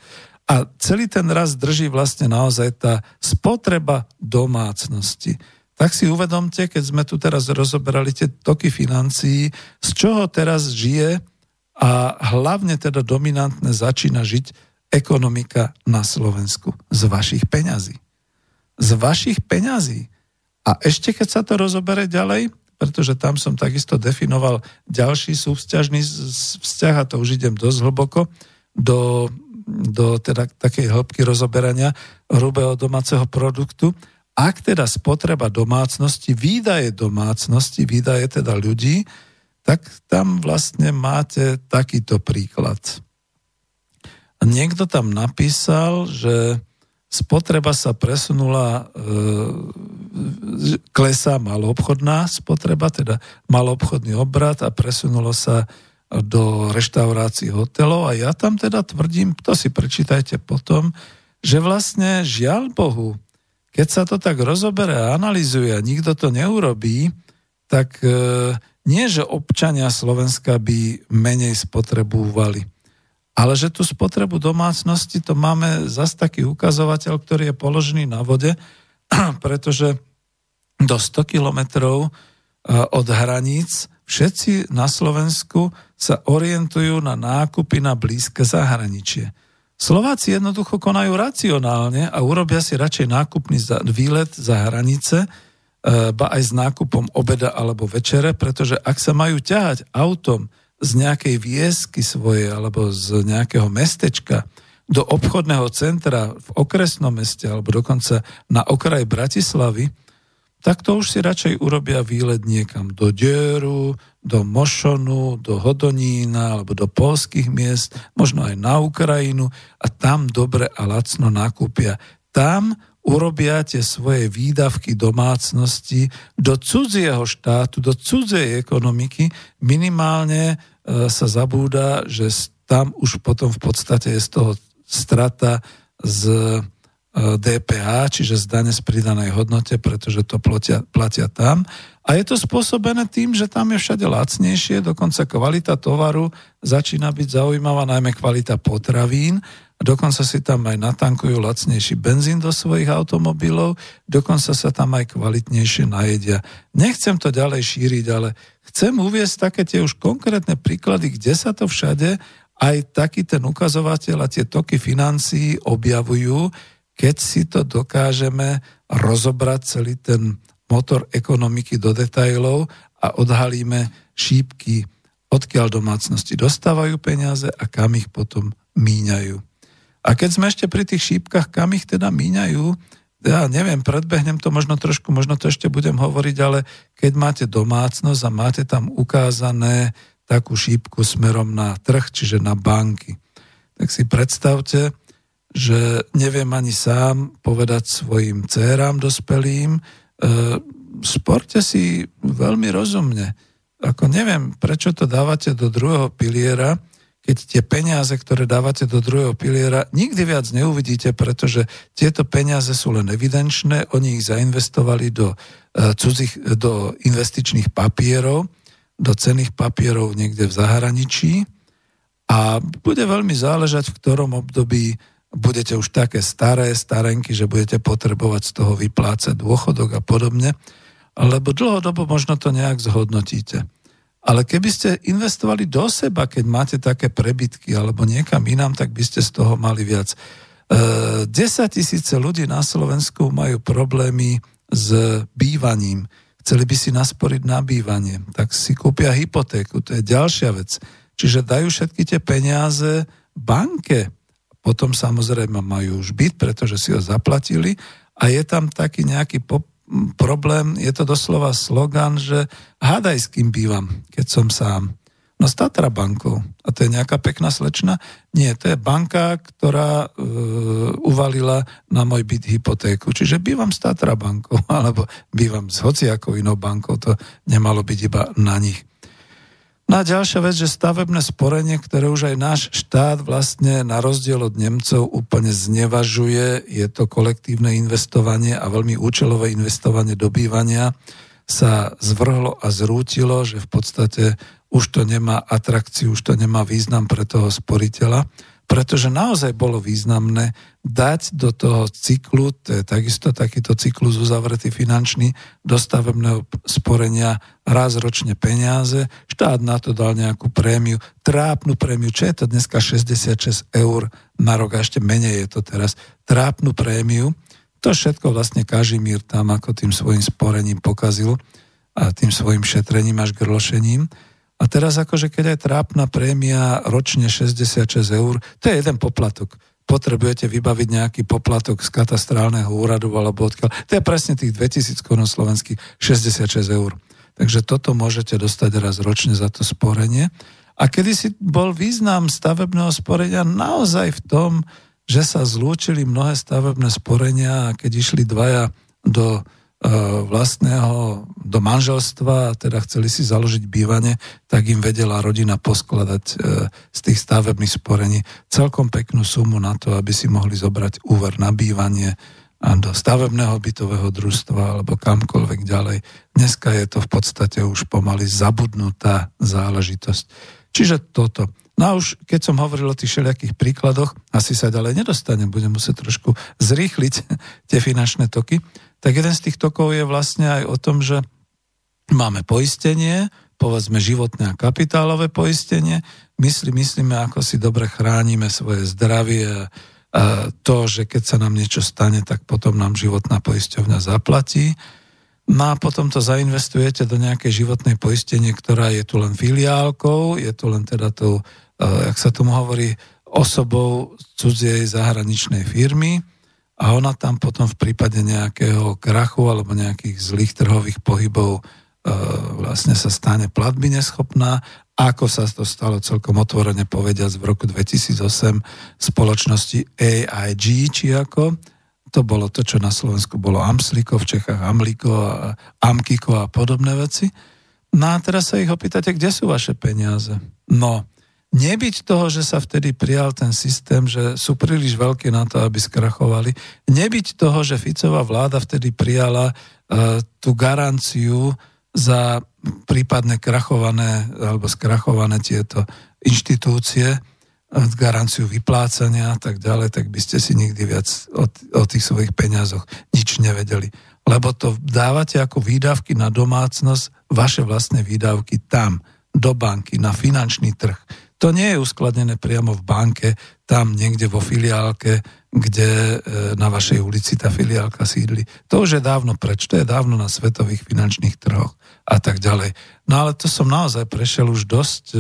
a celý ten rast drží vlastne naozaj tá spotreba domácnosti tak si uvedomte, keď sme tu teraz rozoberali tie toky financií, z čoho teraz žije a hlavne teda dominantne začína žiť ekonomika na Slovensku. Z vašich peňazí. Z vašich peňazí. A ešte keď sa to rozobere ďalej, pretože tam som takisto definoval ďalší súvzťažný vzťah, a to už idem dosť hlboko, do, do teda takej hĺbky rozoberania hrubého domáceho produktu, ak teda spotreba domácnosti, výdaje domácnosti, výdaje teda ľudí, tak tam vlastne máte takýto príklad. Niekto tam napísal, že spotreba sa presunula, e, klesá maloobchodná spotreba, teda maloobchodný obrad a presunulo sa do reštaurácií hotelov a ja tam teda tvrdím, to si prečítajte potom, že vlastne žiaľ Bohu, keď sa to tak rozobere a analizuje a nikto to neurobí, tak e, nie, že občania Slovenska by menej spotrebúvali, ale že tú spotrebu domácnosti to máme zase taký ukazovateľ, ktorý je položený na vode, pretože do 100 kilometrov e, od hraníc všetci na Slovensku sa orientujú na nákupy na blízke zahraničie. Slováci jednoducho konajú racionálne a urobia si radšej nákupný výlet za hranice, e, ba aj s nákupom obeda alebo večere, pretože ak sa majú ťahať autom z nejakej viesky svojej alebo z nejakého mestečka do obchodného centra v okresnom meste alebo dokonca na okraj Bratislavy, tak to už si radšej urobia výlet niekam do Dieru, do Mošonu, do Hodonína alebo do polských miest, možno aj na Ukrajinu a tam dobre a lacno nakúpia. Tam urobia tie svoje výdavky domácnosti do cudzieho štátu, do cudzej ekonomiky. Minimálne e, sa zabúda, že tam už potom v podstate je z toho strata z DPH, čiže z dane z pridanej hodnote, pretože to platia, platia tam. A je to spôsobené tým, že tam je všade lacnejšie, dokonca kvalita tovaru začína byť zaujímavá, najmä kvalita potravín. Dokonca si tam aj natankujú lacnejší benzín do svojich automobilov, dokonca sa tam aj kvalitnejšie najedia. Nechcem to ďalej šíriť, ale chcem uviesť také tie už konkrétne príklady, kde sa to všade aj taký ten ukazovateľ a tie toky financií objavujú, keď si to dokážeme rozobrať celý ten motor ekonomiky do detajlov a odhalíme šípky, odkiaľ domácnosti dostávajú peniaze a kam ich potom míňajú. A keď sme ešte pri tých šípkach, kam ich teda míňajú, ja neviem, predbehnem to možno trošku, možno to ešte budem hovoriť, ale keď máte domácnosť a máte tam ukázané takú šípku smerom na trh, čiže na banky, tak si predstavte, že neviem ani sám povedať svojim dcerám dospelým, e, sporte si veľmi rozumne. Ako neviem, prečo to dávate do druhého piliera, keď tie peniaze, ktoré dávate do druhého piliera, nikdy viac neuvidíte, pretože tieto peniaze sú len evidenčné, oni ich zainvestovali do, uh, cudzích, do investičných papierov, do cených papierov niekde v zahraničí a bude veľmi záležať, v ktorom období budete už také staré, starenky, že budete potrebovať z toho vyplácať dôchodok a podobne, lebo dlhodobo možno to nejak zhodnotíte. Ale keby ste investovali do seba, keď máte také prebytky alebo niekam inám, tak by ste z toho mali viac. E, 10 tisíce ľudí na Slovensku majú problémy s bývaním. Chceli by si nasporiť na bývanie, tak si kúpia hypotéku, to je ďalšia vec. Čiže dajú všetky tie peniaze banke. Potom samozrejme majú už byt, pretože si ho zaplatili a je tam taký nejaký pop- problém, je to doslova slogan, že hádaj s kým bývam, keď som sám. No s Tatra bankou. A to je nejaká pekná slečna? Nie, to je banka, ktorá e, uvalila na môj byt hypotéku. Čiže bývam s Tatra bankou, alebo bývam s hociakou inou bankou. To nemalo byť iba na nich. No a ďalšia vec, že stavebné sporenie, ktoré už aj náš štát vlastne na rozdiel od Nemcov úplne znevažuje, je to kolektívne investovanie a veľmi účelové investovanie do bývania, sa zvrhlo a zrútilo, že v podstate už to nemá atrakciu, už to nemá význam pre toho sporiteľa pretože naozaj bolo významné dať do toho cyklu, to je takisto takýto cyklus uzavretý finančný, do stavebného sporenia raz ročne peniaze, štát na to dal nejakú prémiu, trápnu prémiu, čo je to dneska 66 eur na rok, a ešte menej je to teraz, trápnu prémiu, to všetko vlastne Kažimír tam ako tým svojim sporením pokazil a tým svojim šetrením až grlošením. A teraz akože keď aj trápna prémia ročne 66 eur, to je jeden poplatok. Potrebujete vybaviť nejaký poplatok z katastrálneho úradu alebo odkiaľ. To je presne tých 2000 korun slovenských 66 eur. Takže toto môžete dostať raz ročne za to sporenie. A kedy si bol význam stavebného sporenia naozaj v tom, že sa zlúčili mnohé stavebné sporenia a keď išli dvaja do vlastného do manželstva a teda chceli si založiť bývanie, tak im vedela rodina poskladať e, z tých stavebných sporení celkom peknú sumu na to, aby si mohli zobrať úver na bývanie a do stavebného bytového družstva alebo kamkoľvek ďalej. Dneska je to v podstate už pomaly zabudnutá záležitosť. Čiže toto. No a už keď som hovoril o tých všelijakých príkladoch, asi sa ďalej nedostanem, budem musieť trošku zrýchliť tie finančné toky tak jeden z tých tokov je vlastne aj o tom, že máme poistenie, povedzme životné a kapitálové poistenie, myslí, myslíme, ako si dobre chránime svoje zdravie, to, že keď sa nám niečo stane, tak potom nám životná poisťovňa zaplatí. No a potom to zainvestujete do nejakej životnej poistenie, ktorá je tu len filiálkou, je tu len teda tou, jak sa tomu hovorí, osobou cudziej zahraničnej firmy a ona tam potom v prípade nejakého krachu alebo nejakých zlých trhových pohybov e, vlastne sa stane platby neschopná, ako sa to stalo celkom otvorene povediac v roku 2008 spoločnosti AIG, či ako, to bolo to, čo na Slovensku bolo Amsliko, v Čechách Amliko, a Amkiko a podobné veci. No a teraz sa ich opýtate, kde sú vaše peniaze? No, Nebyť toho, že sa vtedy prijal ten systém, že sú príliš veľké na to, aby skrachovali. Nebyť toho, že Ficová vláda vtedy prijala uh, tú garanciu za prípadne krachované alebo skrachované tieto inštitúcie, uh, garanciu vyplácania a tak ďalej, tak by ste si nikdy viac o, o tých svojich peniazoch nič nevedeli. Lebo to dávate ako výdavky na domácnosť, vaše vlastné výdavky tam, do banky, na finančný trh to nie je uskladnené priamo v banke, tam niekde vo filiálke, kde e, na vašej ulici tá filiálka sídli. To už je dávno preč, to je dávno na svetových finančných trhoch a tak ďalej. No ale to som naozaj prešiel už dosť e,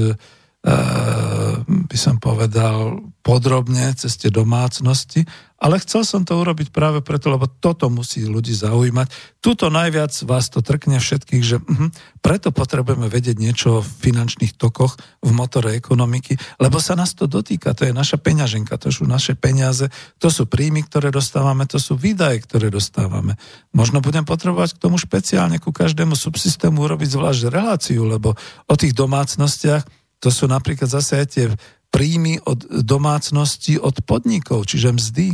by som povedal, podrobne cez tie domácnosti, ale chcel som to urobiť práve preto, lebo toto musí ľudí zaujímať. Tuto najviac vás to trkne všetkých, že uh, preto potrebujeme vedieť niečo o finančných tokoch v motore ekonomiky, lebo sa nás to dotýka, to je naša peňaženka, to sú naše peniaze, to sú príjmy, ktoré dostávame, to sú výdaje, ktoré dostávame. Možno budem potrebovať k tomu špeciálne ku každému subsystému urobiť zvlášť reláciu, lebo o tých domácnostiach to sú napríklad zase aj tie príjmy od domácnosti, od podnikov, čiže mzdy.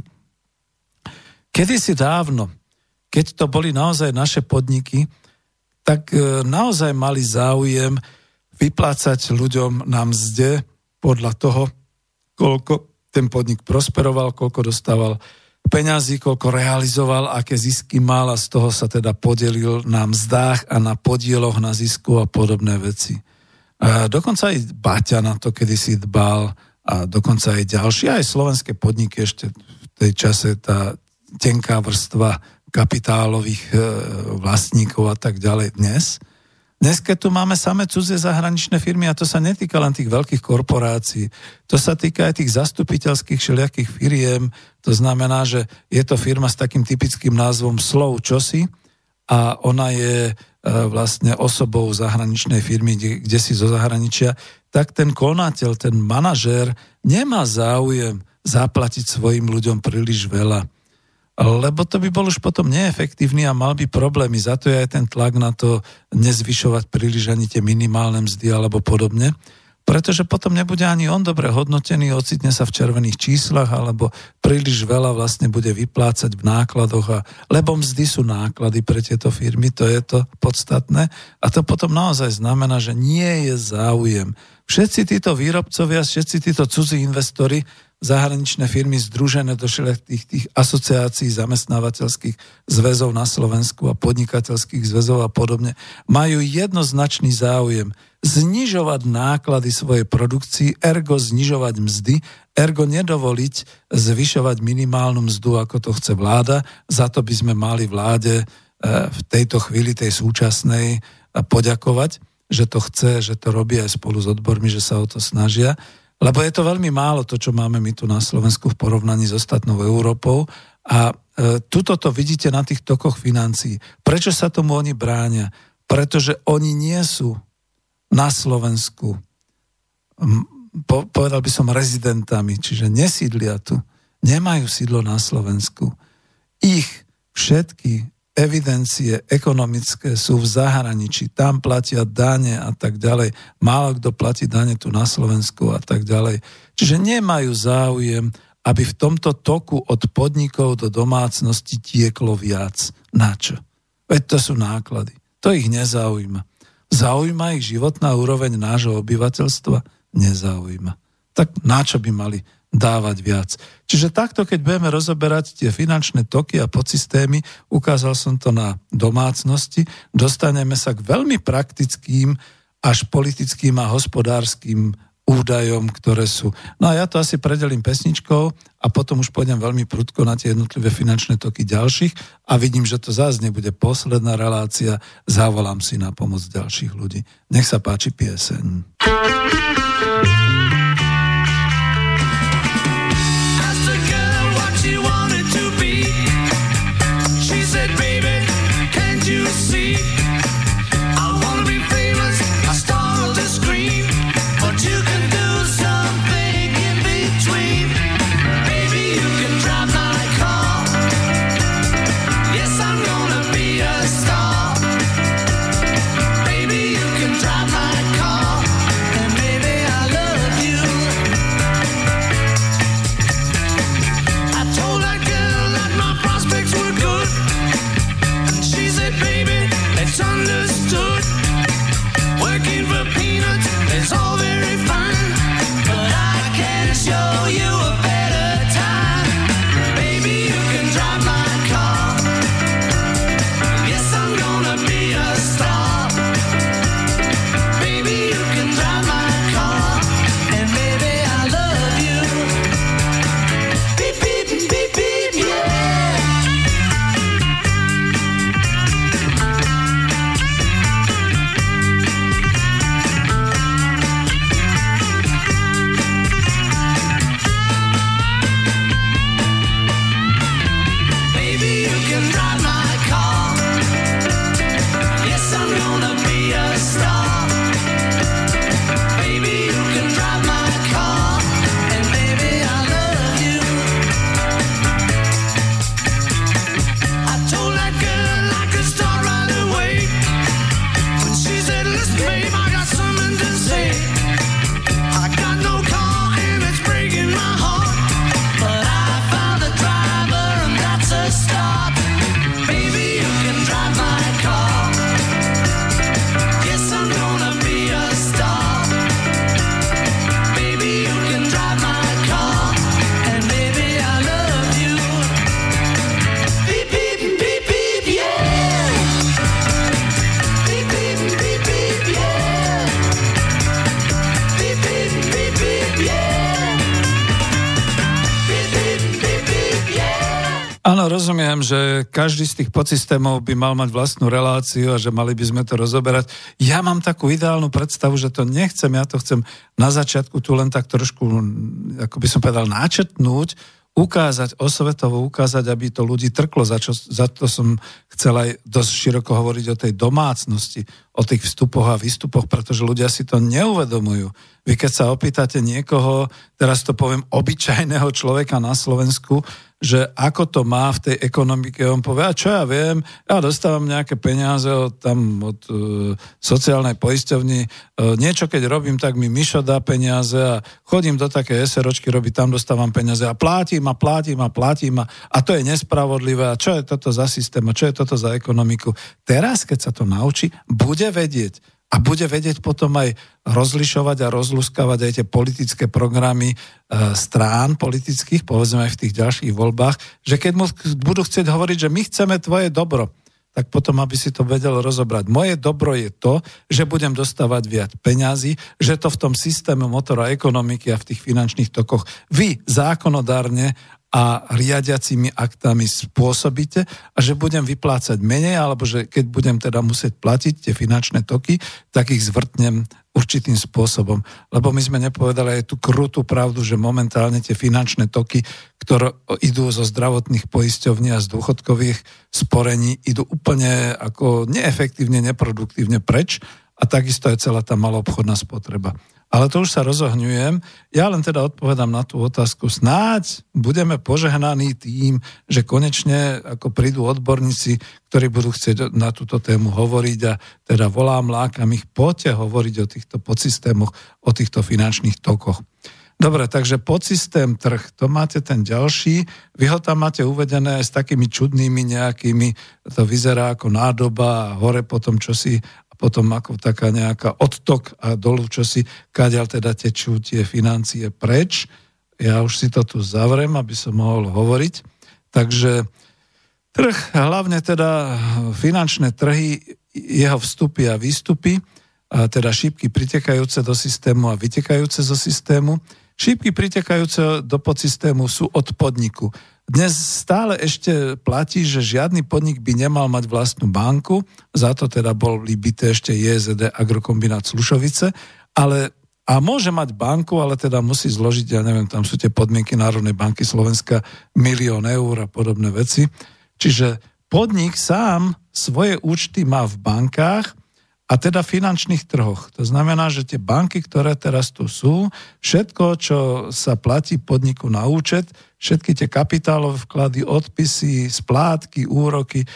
Kedysi dávno, keď to boli naozaj naše podniky, tak e, naozaj mali záujem vyplácať ľuďom na mzde podľa toho, koľko ten podnik prosperoval, koľko dostával peňazí, koľko realizoval, aké zisky mal a z toho sa teda podelil na mzdách a na podieloch na zisku a podobné veci. Dokonca aj Baťa na to kedysi dbal a dokonca aj ďalšie, aj slovenské podniky ešte v tej čase tá tenká vrstva kapitálových e, vlastníkov a tak ďalej dnes. Dnes, keď tu máme same cudzie zahraničné firmy, a to sa netýka len tých veľkých korporácií, to sa týka aj tých zastupiteľských všelijakých firiem, to znamená, že je to firma s takým typickým názvom Slow Čosi a ona je e, vlastne osobou zahraničnej firmy, kde, si zo zahraničia, tak ten konateľ, ten manažér nemá záujem zaplatiť svojim ľuďom príliš veľa lebo to by bol už potom neefektívny a mal by problémy. Za to je aj ten tlak na to nezvyšovať príliš ani tie minimálne mzdy alebo podobne. Pretože potom nebude ani on dobre hodnotený, ocitne sa v červených číslach alebo príliš veľa vlastne bude vyplácať v nákladoch, a, lebo mzdy sú náklady pre tieto firmy, to je to podstatné. A to potom naozaj znamená, že nie je záujem. Všetci títo výrobcovia, všetci títo cudzí investori zahraničné firmy združené do tých, tých asociácií zamestnávateľských zväzov na Slovensku a podnikateľských zväzov a podobne, majú jednoznačný záujem znižovať náklady svojej produkcii, ergo znižovať mzdy, ergo nedovoliť zvyšovať minimálnu mzdu, ako to chce vláda. Za to by sme mali vláde e, v tejto chvíli, tej súčasnej, poďakovať, že to chce, že to robí aj spolu s odbormi, že sa o to snažia. Lebo je to veľmi málo to, čo máme my tu na Slovensku v porovnaní s ostatnou Európou a e, tuto to vidíte na tých tokoch financií. Prečo sa tomu oni bránia? Pretože oni nie sú na Slovensku, po, povedal by som, rezidentami, čiže nesídlia tu, nemajú sídlo na Slovensku. Ich všetky evidencie ekonomické sú v zahraničí, tam platia dane a tak ďalej. Málo kto platí dane tu na Slovensku a tak ďalej. Čiže nemajú záujem, aby v tomto toku od podnikov do domácnosti tieklo viac. Na čo? Veď to sú náklady. To ich nezaujíma. Zaujíma ich životná úroveň nášho obyvateľstva? Nezaujíma. Tak na čo by mali dávať viac. Čiže takto, keď budeme rozoberať tie finančné toky a podsystémy, ukázal som to na domácnosti, dostaneme sa k veľmi praktickým až politickým a hospodárským údajom, ktoré sú. No a ja to asi predelím pesničkou a potom už pôjdem veľmi prudko na tie jednotlivé finančné toky ďalších a vidím, že to zás nebude posledná relácia, zavolám si na pomoc ďalších ľudí. Nech sa páči pieseň. Že každý z tých podsystémov by mal mať vlastnú reláciu a že mali by sme to rozoberať. Ja mám takú ideálnu predstavu, že to nechcem, ja to chcem na začiatku tu len tak trošku, ako by som povedal, náčetnúť, ukázať, osvetovo ukázať, aby to ľudí trklo. Za, čo, za to som chcel aj dosť široko hovoriť o tej domácnosti, o tých vstupoch a výstupoch, pretože ľudia si to neuvedomujú. Vy keď sa opýtate niekoho, teraz to poviem, obyčajného človeka na Slovensku, že ako to má v tej ekonomike. On povie, a čo ja viem, ja dostávam nejaké peniaze od, tam od uh, sociálnej poisťovny, uh, niečo keď robím, tak mi Mišo dá peniaze a chodím do také SROčky robiť, tam dostávam peniaze a plátim a plátim a plátim a, a to je nespravodlivé a čo je toto za systém a čo je toto za ekonomiku. Teraz, keď sa to naučí, bude vedieť, a bude vedieť potom aj rozlišovať a rozluskávať aj tie politické programy e, strán politických, povedzme aj v tých ďalších voľbách, že keď mu budú chcieť hovoriť, že my chceme tvoje dobro, tak potom, aby si to vedel rozobrať. Moje dobro je to, že budem dostávať viac peňazí, že to v tom systéme motora ekonomiky a v tých finančných tokoch vy zákonodárne a riadiacimi aktami spôsobíte a že budem vyplácať menej, alebo že keď budem teda musieť platiť tie finančné toky, tak ich zvrtnem určitým spôsobom. Lebo my sme nepovedali aj tú krutú pravdu, že momentálne tie finančné toky, ktoré idú zo zdravotných poisťovní a z dôchodkových sporení, idú úplne ako neefektívne, neproduktívne preč a takisto je celá tá maloobchodná spotreba. Ale to už sa rozohňujem. Ja len teda odpovedám na tú otázku. Snáď budeme požehnaní tým, že konečne ako prídu odborníci, ktorí budú chcieť na túto tému hovoriť a teda volám, lákam ich, poďte hovoriť o týchto podsystémoch, o týchto finančných tokoch. Dobre, takže podsystém trh, to máte ten ďalší. Vy ho tam máte uvedené aj s takými čudnými nejakými, to vyzerá ako nádoba a hore potom čosi potom ako taká nejaká odtok a dolu, čo si, kaďal teda tečú tie financie preč. Ja už si to tu zavrem, aby som mohol hovoriť. Takže trh, hlavne teda finančné trhy, jeho vstupy a výstupy, a teda šípky pritekajúce do systému a vytekajúce zo systému. Šípky pritekajúce do podsystému sú od podniku. Dnes stále ešte platí, že žiadny podnik by nemal mať vlastnú banku, za to teda bol byté ešte JZD Agrokombinát Slušovice, ale a môže mať banku, ale teda musí zložiť, ja neviem, tam sú tie podmienky Národnej banky Slovenska, milión eur a podobné veci. Čiže podnik sám svoje účty má v bankách, a teda finančných trhoch. To znamená, že tie banky, ktoré teraz tu sú, všetko, čo sa platí podniku na účet, všetky tie kapitálové vklady, odpisy, splátky, úroky, e,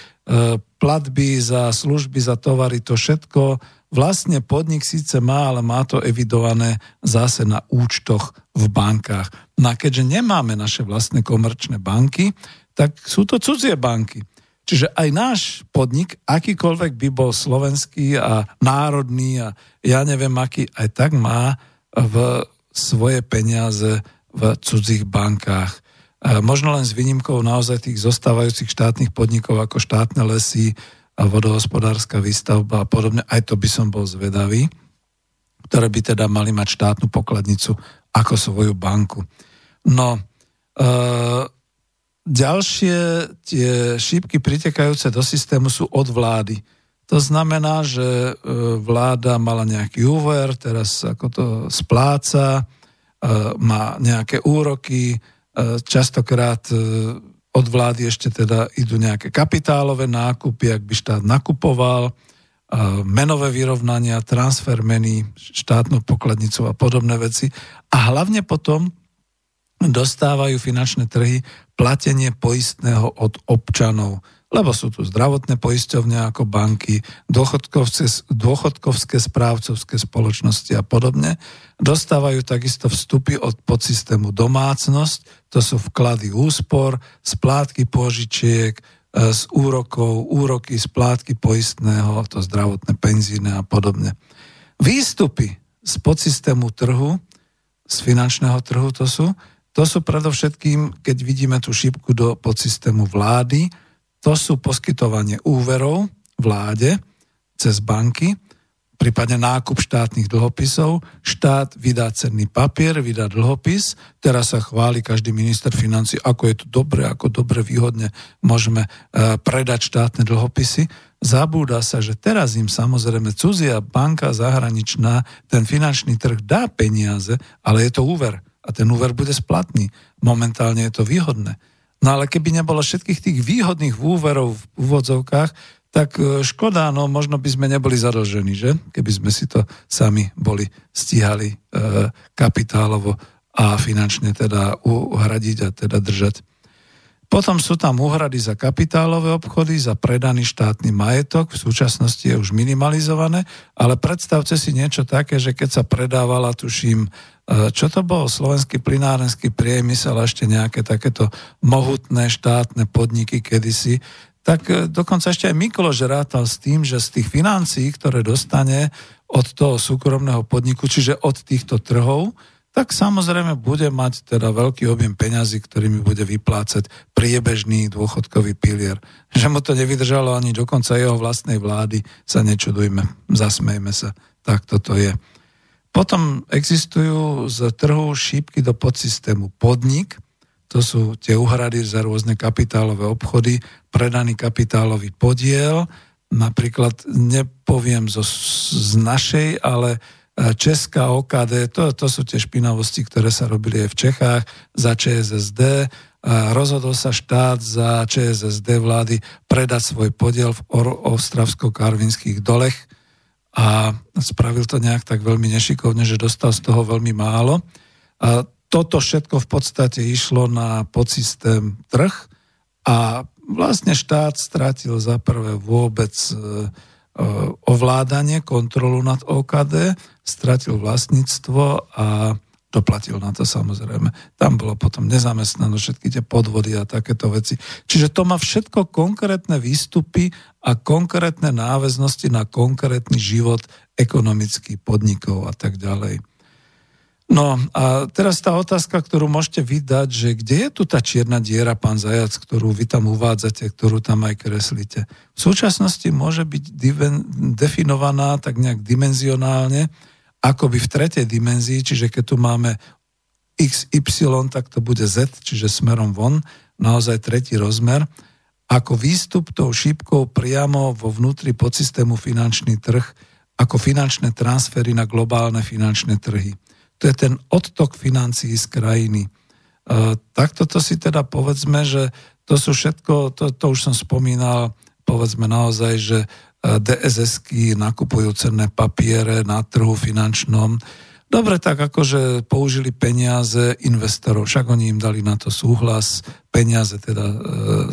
platby za služby, za tovary, to všetko vlastne podnik síce má, ale má to evidované zase na účtoch v bankách. No a keďže nemáme naše vlastné komerčné banky, tak sú to cudzie banky. Čiže aj náš podnik, akýkoľvek by bol slovenský a národný a ja neviem aký, aj tak má v svoje peniaze v cudzích bankách. Možno len s výnimkou naozaj tých zostávajúcich štátnych podnikov ako štátne lesy a vodohospodárska výstavba a podobne, aj to by som bol zvedavý, ktoré by teda mali mať štátnu pokladnicu ako svoju banku. No, e, Ďalšie tie šípky pritekajúce do systému sú od vlády. To znamená, že e, vláda mala nejaký úver, teraz ako to spláca, e, má nejaké úroky, e, častokrát od vlády ešte teda idú nejaké kapitálové nákupy, ak by štát nakupoval, menové vyrovnania, transfermeny, štátnu pokladnicu a podobné veci. A hlavne potom dostávajú finančné trhy platenie poistného od občanov, lebo sú tu zdravotné poisťovne ako banky, dôchodkovské správcovské spoločnosti a podobne. Dostávajú takisto vstupy od podsystému domácnosť, to sú vklady úspor, splátky požičiek, e, z úrokov, úroky, splátky poistného, to zdravotné penzíne a podobne. Výstupy z podsystému trhu, z finančného trhu to sú, to sú predovšetkým, keď vidíme tú šípku do podsystému vlády, to sú poskytovanie úverov vláde cez banky, prípadne nákup štátnych dlhopisov. Štát vydá cenný papier, vydá dlhopis, teraz sa chváli každý minister financí, ako je to dobre, ako dobre, výhodne môžeme e, predať štátne dlhopisy. Zabúda sa, že teraz im samozrejme cudzia banka zahraničná, ten finančný trh dá peniaze, ale je to úver a ten úver bude splatný. Momentálne je to výhodné. No ale keby nebolo všetkých tých výhodných úverov v úvodzovkách, tak e, škoda, no možno by sme neboli zadlžení, že? Keby sme si to sami boli stíhali e, kapitálovo a finančne teda uhradiť a teda držať. Potom sú tam úhrady za kapitálové obchody, za predaný štátny majetok, v súčasnosti je už minimalizované, ale predstavte si niečo také, že keď sa predávala, tuším, e, čo to bol, slovenský plinárenský priemysel a ešte nejaké takéto mohutné štátne podniky kedysi, tak e, dokonca ešte aj Mikloš rátal s tým, že z tých financií, ktoré dostane od toho súkromného podniku, čiže od týchto trhov, tak samozrejme bude mať teda veľký objem peňazí, ktorými bude vyplácať priebežný dôchodkový pilier. Že mu to nevydržalo ani dokonca jeho vlastnej vlády, sa nečudujme, zasmejme sa, tak toto je. Potom existujú z trhu šípky do podsystému podnik, to sú tie uhrady za rôzne kapitálové obchody, predaný kapitálový podiel, napríklad nepoviem zo, z našej, ale Česká OKD, to, to sú tie špinavosti, ktoré sa robili aj v Čechách za ČSSD. Rozhodol sa štát za ČSSD vlády predať svoj podiel v Ostravsko-Karvinských dolech a spravil to nejak tak veľmi nešikovne, že dostal z toho veľmi málo. A toto všetko v podstate išlo na podsystém trh a vlastne štát stratil za prvé vôbec e, ovládanie, kontrolu nad OKD, stratil vlastníctvo a doplatil na to samozrejme. Tam bolo potom nezamestnanosť, všetky tie podvody a takéto veci. Čiže to má všetko konkrétne výstupy a konkrétne náväznosti na konkrétny život ekonomických podnikov a tak ďalej. No a teraz tá otázka, ktorú môžete vydať, že kde je tu tá čierna diera, pán Zajac, ktorú vy tam uvádzate, ktorú tam aj kreslíte. V súčasnosti môže byť diven, definovaná tak nejak dimenzionálne, by v tretej dimenzii, čiže keď tu máme XY, tak to bude Z, čiže smerom von, naozaj tretí rozmer, ako výstup tou šípkou priamo vo vnútri podsystému finančný trh, ako finančné transfery na globálne finančné trhy to je ten odtok financií z krajiny. Takto to si teda povedzme, že to sú všetko, to, to už som spomínal, povedzme naozaj, že DSS-ky nakupujú cenné papiere na trhu finančnom. Dobre, tak akože použili peniaze investorov, však oni im dali na to súhlas, peniaze teda e,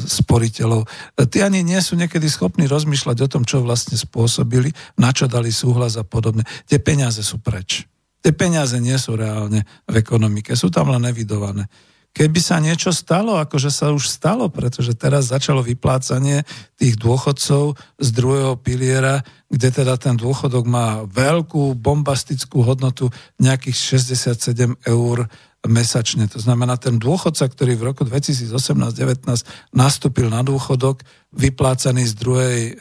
sporiteľov. Tí ani nie sú niekedy schopní rozmýšľať o tom, čo vlastne spôsobili, na čo dali súhlas a podobne. Tie peniaze sú preč. Tie peniaze nie sú reálne v ekonomike, sú tam len evidované. Keby sa niečo stalo, akože sa už stalo, pretože teraz začalo vyplácanie tých dôchodcov z druhého piliera, kde teda ten dôchodok má veľkú bombastickú hodnotu nejakých 67 eur mesačne. To znamená, ten dôchodca, ktorý v roku 2018-19 nastúpil na dôchodok, vyplácaný z druhej, e,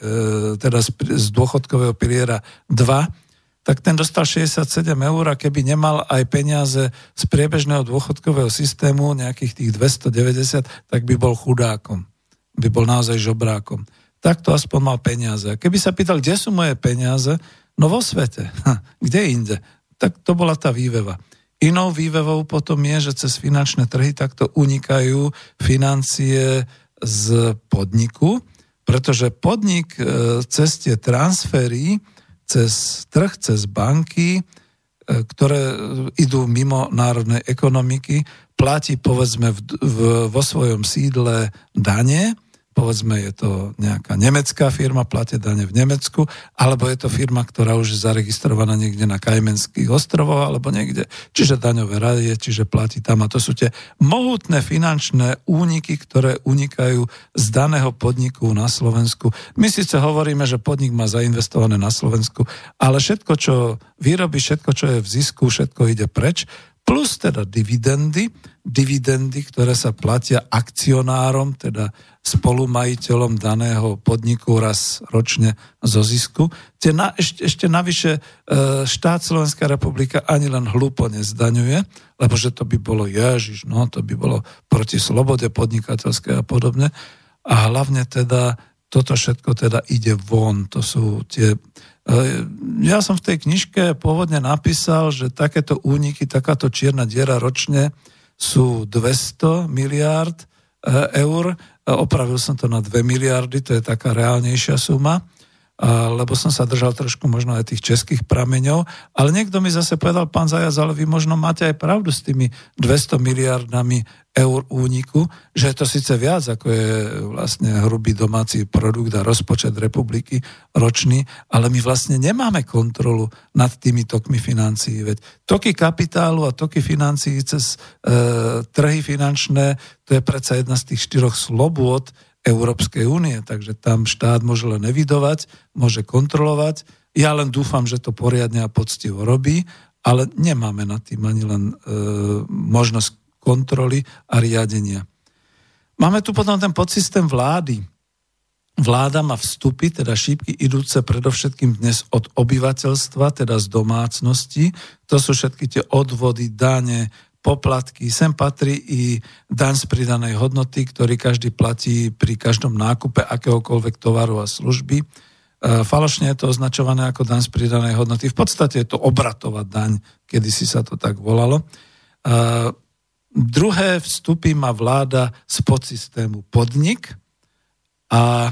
teda z dôchodkového piliera 2, tak ten dostal 67 eur a keby nemal aj peniaze z priebežného dôchodkového systému, nejakých tých 290, tak by bol chudákom. By bol naozaj žobrákom. Takto aspoň mal peniaze. Keby sa pýtal, kde sú moje peniaze, no vo svete. kde inde? Tak to bola tá výveva. Inou vývevou potom je, že cez finančné trhy takto unikajú financie z podniku, pretože podnik e, cez tie transfery cez trh, cez banky, e, ktoré idú mimo národnej ekonomiky, platí povedzme v, v, vo svojom sídle dane, povedzme je to nejaká nemecká firma, platia dane v Nemecku, alebo je to firma, ktorá už je zaregistrovaná niekde na Kajmenských ostrovoch alebo niekde, čiže daňové radie, čiže platí tam. A to sú tie mohutné finančné úniky, ktoré unikajú z daného podniku na Slovensku. My síce hovoríme, že podnik má zainvestované na Slovensku, ale všetko, čo vyrobí, všetko, čo je v zisku, všetko ide preč plus teda dividendy, dividendy, ktoré sa platia akcionárom, teda spolumajiteľom daného podniku raz ročne zo zisku. Tie na, ešte, ešte navyše e, štát Slovenská republika ani len hlúpo nezdaňuje, lebo že to by bolo ježiš, no to by bolo proti slobode podnikateľskej a podobne. A hlavne teda toto všetko teda ide von. To sú tie ja som v tej knižke pôvodne napísal, že takéto úniky, takáto čierna diera ročne sú 200 miliárd e, eur. Opravil som to na 2 miliardy, to je taká reálnejšia suma lebo som sa držal trošku možno aj tých českých prameňov, ale niekto mi zase povedal, pán Zajac, ale vy možno máte aj pravdu s tými 200 miliardami eur úniku, že je to síce viac, ako je vlastne hrubý domáci produkt a rozpočet republiky ročný, ale my vlastne nemáme kontrolu nad tými tokmi financií. Veď toky kapitálu a toky financií cez e, trhy finančné, to je predsa jedna z tých štyroch slobôd, Európskej únie, takže tam štát môže len evidovať, môže kontrolovať. Ja len dúfam, že to poriadne a poctivo robí, ale nemáme na tým ani len e, možnosť kontroly a riadenia. Máme tu potom ten podsystém vlády. Vláda má vstupy, teda šípky idúce predovšetkým dnes od obyvateľstva, teda z domácnosti. To sú všetky tie odvody, dane, poplatky. Sem patrí i daň z pridanej hodnoty, ktorý každý platí pri každom nákupe akéhokoľvek tovaru a služby. E, falošne je to označované ako daň z pridanej hodnoty. V podstate je to obratová daň, kedy si sa to tak volalo. E, druhé vstupy má vláda z podsystému podnik a e,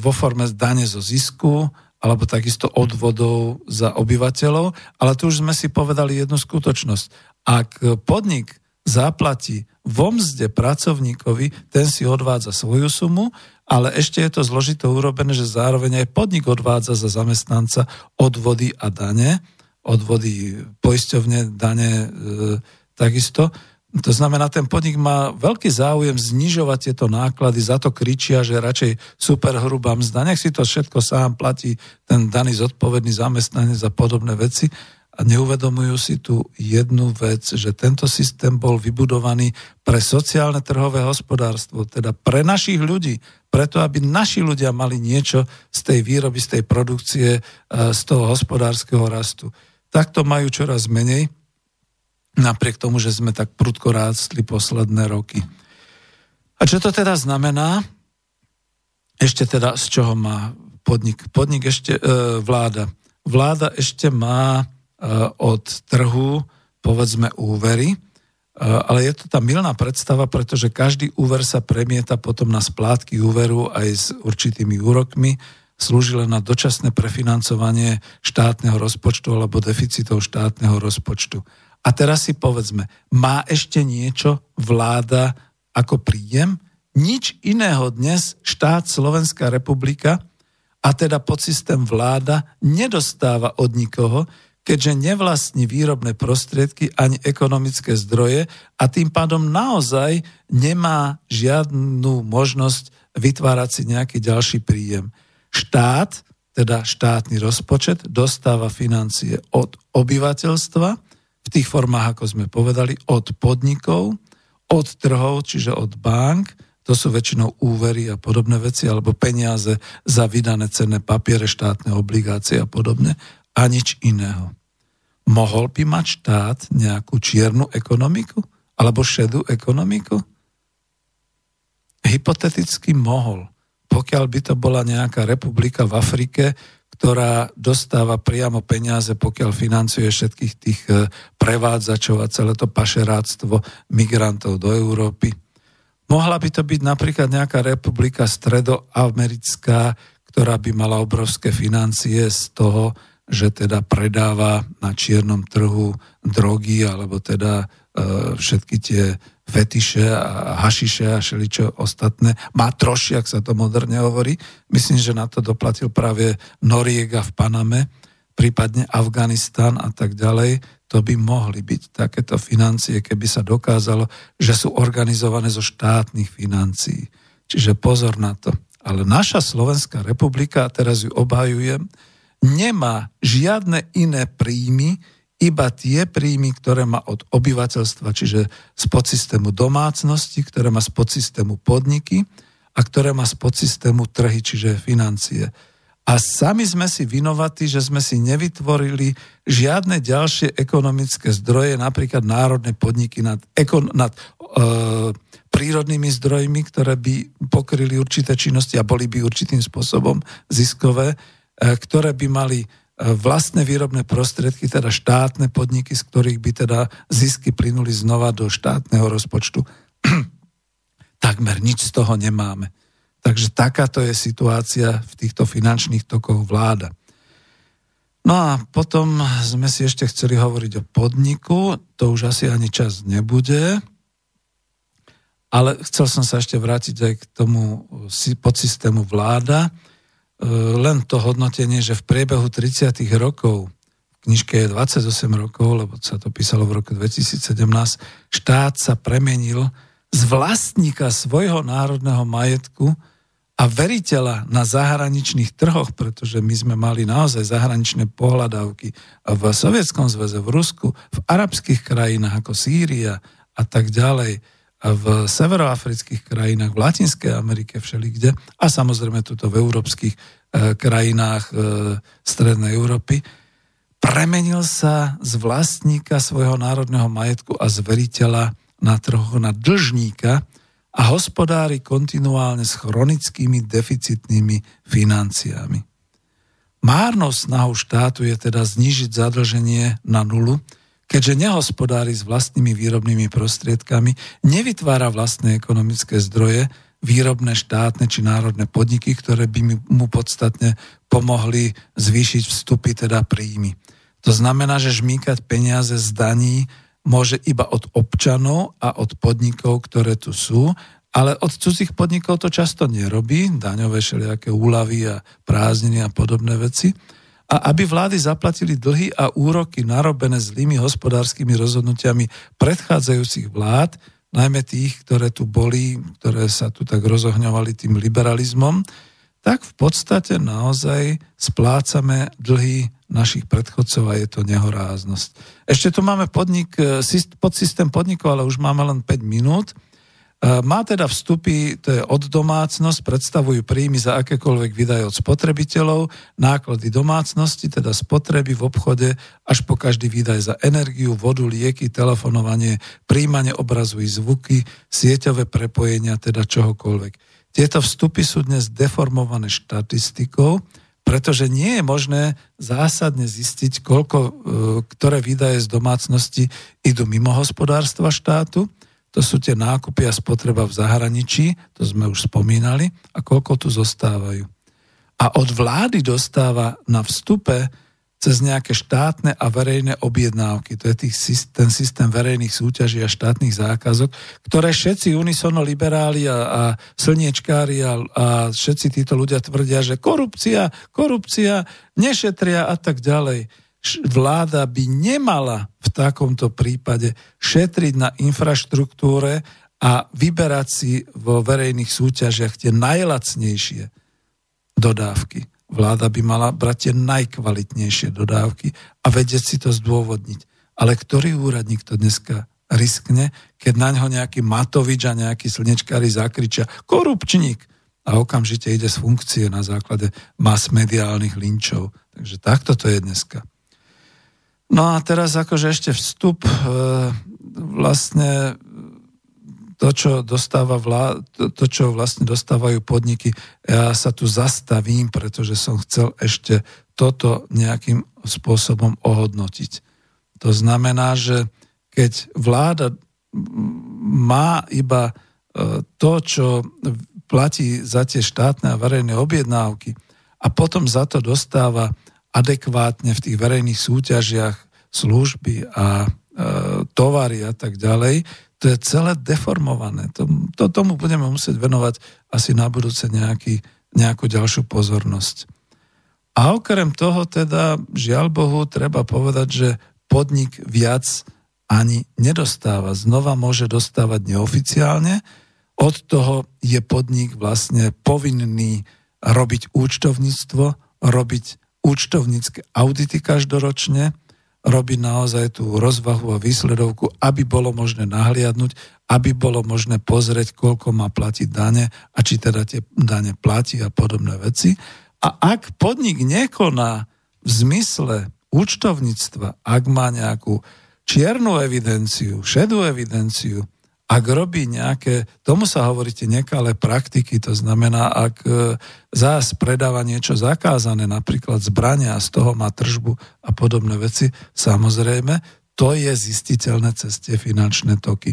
vo forme dane zo zisku alebo takisto odvodov za obyvateľov, ale tu už sme si povedali jednu skutočnosť. Ak podnik zaplatí vo mzde pracovníkovi, ten si odvádza svoju sumu, ale ešte je to zložito urobené, že zároveň aj podnik odvádza za zamestnanca odvody a dane, odvody poisťovne, dane e, takisto. To znamená, ten podnik má veľký záujem znižovať tieto náklady, za to kričia, že radšej super hrubá mzda, nech si to všetko sám platí ten daný zodpovedný zamestnanec za podobné veci a neuvedomujú si tu jednu vec, že tento systém bol vybudovaný pre sociálne trhové hospodárstvo, teda pre našich ľudí, preto aby naši ľudia mali niečo z tej výroby, z tej produkcie, e, z toho hospodárskeho rastu. Takto majú čoraz menej, napriek tomu, že sme tak prudko rástli posledné roky. A čo to teda znamená? Ešte teda z čoho má podnik? Podnik ešte, e, vláda. Vláda ešte má od trhu, povedzme úvery, eh, ale je to tá milná predstava, pretože každý úver sa premieta potom na splátky úveru aj s určitými úrokmi, slúži len na dočasné prefinancovanie štátneho rozpočtu alebo deficitov štátneho rozpočtu. A teraz si povedzme, má ešte niečo vláda ako príjem? Nič iného dnes štát Slovenská republika a teda podsystém vláda nedostáva od nikoho, keďže nevlastní výrobné prostriedky ani ekonomické zdroje a tým pádom naozaj nemá žiadnu možnosť vytvárať si nejaký ďalší príjem. Štát, teda štátny rozpočet, dostáva financie od obyvateľstva, v tých formách, ako sme povedali, od podnikov, od trhov, čiže od bank, to sú väčšinou úvery a podobné veci, alebo peniaze za vydané cenné papiere, štátne obligácie a podobne, a nič iného mohol by mať štát nejakú čiernu ekonomiku? Alebo šedú ekonomiku? Hypoteticky mohol. Pokiaľ by to bola nejaká republika v Afrike, ktorá dostáva priamo peniaze, pokiaľ financuje všetkých tých e, prevádzačov a celé to pašeráctvo migrantov do Európy. Mohla by to byť napríklad nejaká republika stredoamerická, ktorá by mala obrovské financie z toho, že teda predáva na čiernom trhu drogy alebo teda e, všetky tie fetiše a hašiše a všeličo ostatné. Má troši, ak sa to moderne hovorí. Myslím, že na to doplatil práve Noriega v Paname, prípadne Afganistan a tak ďalej. To by mohli byť takéto financie, keby sa dokázalo, že sú organizované zo štátnych financií. Čiže pozor na to. Ale naša Slovenská republika, a teraz ju obhajujem, nemá žiadne iné príjmy, iba tie príjmy, ktoré má od obyvateľstva, čiže z podsystému domácnosti, ktoré má z podsystému podniky a ktoré má z podsystému trhy, čiže financie. A sami sme si vinovatí, že sme si nevytvorili žiadne ďalšie ekonomické zdroje, napríklad národné podniky nad, ekon, nad e, prírodnými zdrojmi, ktoré by pokryli určité činnosti a boli by určitým spôsobom ziskové, ktoré by mali vlastné výrobné prostriedky, teda štátne podniky, z ktorých by teda zisky plynuli znova do štátneho rozpočtu. Takmer nič z toho nemáme. Takže takáto je situácia v týchto finančných tokoch vláda. No a potom sme si ešte chceli hovoriť o podniku, to už asi ani čas nebude, ale chcel som sa ešte vrátiť aj k tomu podsystému vláda. E, len to hodnotenie, že v priebehu 30. rokov, v knižke je 28 rokov, lebo sa to písalo v roku 2017, štát sa premenil z vlastníka svojho národného majetku a veriteľa na zahraničných trhoch, pretože my sme mali naozaj zahraničné pohľadávky v Sovietskom zväze, v Rusku, v arabských krajinách ako Sýria a tak ďalej, v severoafrických krajinách, v Latinskej Amerike, všelikde a samozrejme tuto v európskych e, krajinách e, Strednej Európy, premenil sa z vlastníka svojho národného majetku a z veriteľa na trhu na dlžníka a hospodári kontinuálne s chronickými deficitnými financiami. Márnou snahou štátu je teda znížiť zadlženie na nulu, keďže nehospodári s vlastnými výrobnými prostriedkami, nevytvára vlastné ekonomické zdroje, výrobné štátne či národné podniky, ktoré by mu podstatne pomohli zvýšiť vstupy, teda príjmy. To znamená, že žmýkať peniaze z daní môže iba od občanov a od podnikov, ktoré tu sú, ale od cudzích podnikov to často nerobí, daňové všelijaké úlavy a prázdniny a podobné veci a aby vlády zaplatili dlhy a úroky narobené zlými hospodárskymi rozhodnutiami predchádzajúcich vlád, najmä tých, ktoré tu boli, ktoré sa tu tak rozohňovali tým liberalizmom, tak v podstate naozaj splácame dlhy našich predchodcov a je to nehoráznosť. Ešte tu máme podnik, eh, podsystém podnikov, ale už máme len 5 minút. E, má teda vstupy, to je od domácnosť, predstavujú príjmy za akékoľvek výdaje od spotrebiteľov, náklady domácnosti, teda spotreby v obchode, až po každý výdaj za energiu, vodu, lieky, telefonovanie, príjmanie obrazu i zvuky, sieťové prepojenia, teda čohokoľvek. Tieto vstupy sú dnes deformované štatistikou, pretože nie je možné zásadne zistiť, koľko, e, ktoré výdaje z domácnosti idú mimo hospodárstva štátu, to sú tie nákupy a spotreba v zahraničí, to sme už spomínali, a koľko tu zostávajú. A od vlády dostáva na vstupe cez nejaké štátne a verejné objednávky. To je tých, ten systém verejných súťaží a štátnych zákazok, ktoré všetci unisono liberáli a, a slniečkári a, a všetci títo ľudia tvrdia, že korupcia, korupcia, nešetria a tak ďalej vláda by nemala v takomto prípade šetriť na infraštruktúre a vyberať si vo verejných súťažiach tie najlacnejšie dodávky. Vláda by mala brať tie najkvalitnejšie dodávky a vedieť si to zdôvodniť. Ale ktorý úradník to dneska riskne, keď na ňo nejaký Matovič a nejaký slnečkári zakričia korupčník a okamžite ide z funkcie na základe mass mediálnych linčov. Takže takto to je dneska. No a teraz akože ešte vstup e, vlastne to, čo, dostáva vlá, to, to, čo vlastne dostávajú podniky, ja sa tu zastavím, pretože som chcel ešte toto nejakým spôsobom ohodnotiť. To znamená, že keď vláda má iba e, to, čo platí za tie štátne a verejné objednávky a potom za to dostáva adekvátne v tých verejných súťažiach služby a e, tovary a tak ďalej, to je celé deformované. To, to, tomu budeme musieť venovať asi na budúce nejaký, nejakú ďalšiu pozornosť. A okrem toho teda, žiaľ Bohu, treba povedať, že podnik viac ani nedostáva. Znova môže dostávať neoficiálne. Od toho je podnik vlastne povinný robiť účtovníctvo, robiť účtovnícke audity každoročne, robiť naozaj tú rozvahu a výsledovku, aby bolo možné nahliadnúť, aby bolo možné pozrieť, koľko má platiť dane a či teda tie dane platí a podobné veci. A ak podnik nekoná v zmysle účtovníctva, ak má nejakú čiernu evidenciu, šedú evidenciu, ak robí nejaké, tomu sa hovoríte nekalé praktiky, to znamená, ak e, zás predáva niečo zakázané, napríklad zbrania z toho má tržbu a podobné veci, samozrejme, to je zistiteľné cez tie finančné toky.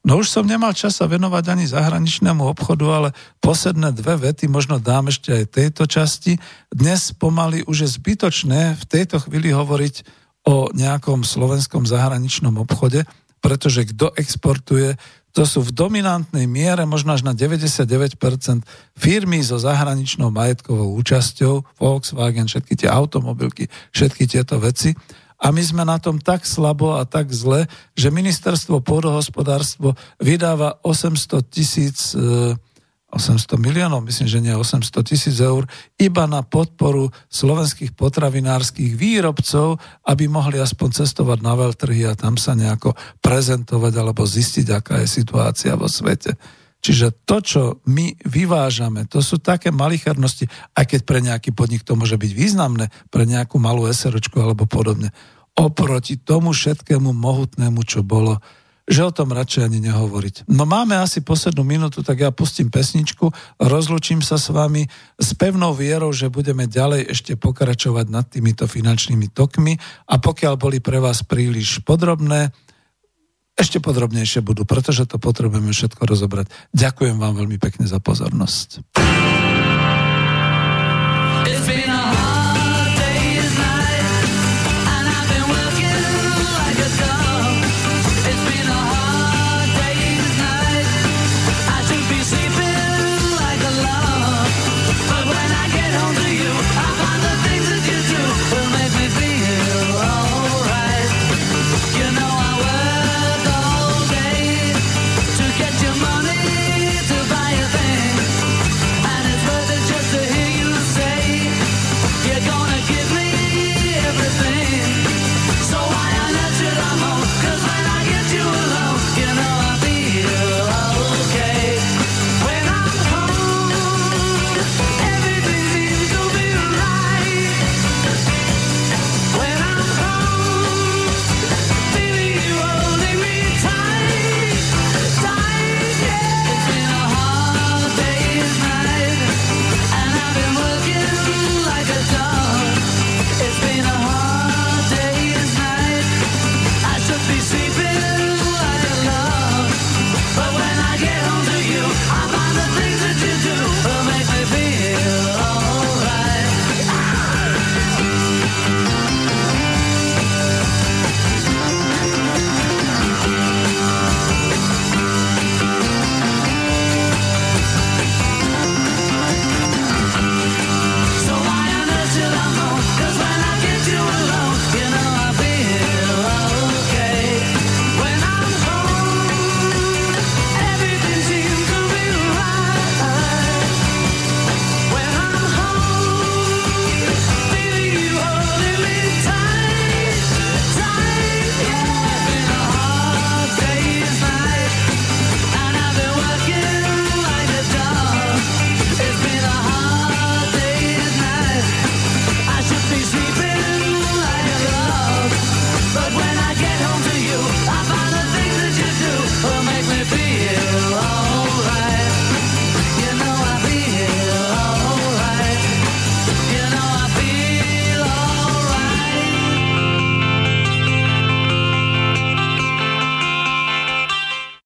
No už som nemal čas venovať ani zahraničnému obchodu, ale posledné dve vety možno dám ešte aj tejto časti. Dnes pomaly už je zbytočné v tejto chvíli hovoriť o nejakom slovenskom zahraničnom obchode, pretože kto exportuje, to sú v dominantnej miere, možno až na 99% firmy so zahraničnou majetkovou účasťou, Volkswagen, všetky tie automobilky, všetky tieto veci. A my sme na tom tak slabo a tak zle, že ministerstvo pôdohospodárstvo vydáva 800 tisíc 800 miliónov, myslím, že nie 800 tisíc eur, iba na podporu slovenských potravinárskych výrobcov, aby mohli aspoň cestovať na veľtrhy a tam sa nejako prezentovať alebo zistiť, aká je situácia vo svete. Čiže to, čo my vyvážame, to sú také malichernosti, aj keď pre nejaký podnik to môže byť významné, pre nejakú malú SROčku alebo podobne. Oproti tomu všetkému mohutnému, čo bolo, že o tom radšej ani nehovoriť. No máme asi poslednú minútu, tak ja pustím pesničku, rozlučím sa s vami s pevnou vierou, že budeme ďalej ešte pokračovať nad týmito finančnými tokmi a pokiaľ boli pre vás príliš podrobné, ešte podrobnejšie budú, pretože to potrebujeme všetko rozobrať. Ďakujem vám veľmi pekne za pozornosť. It's been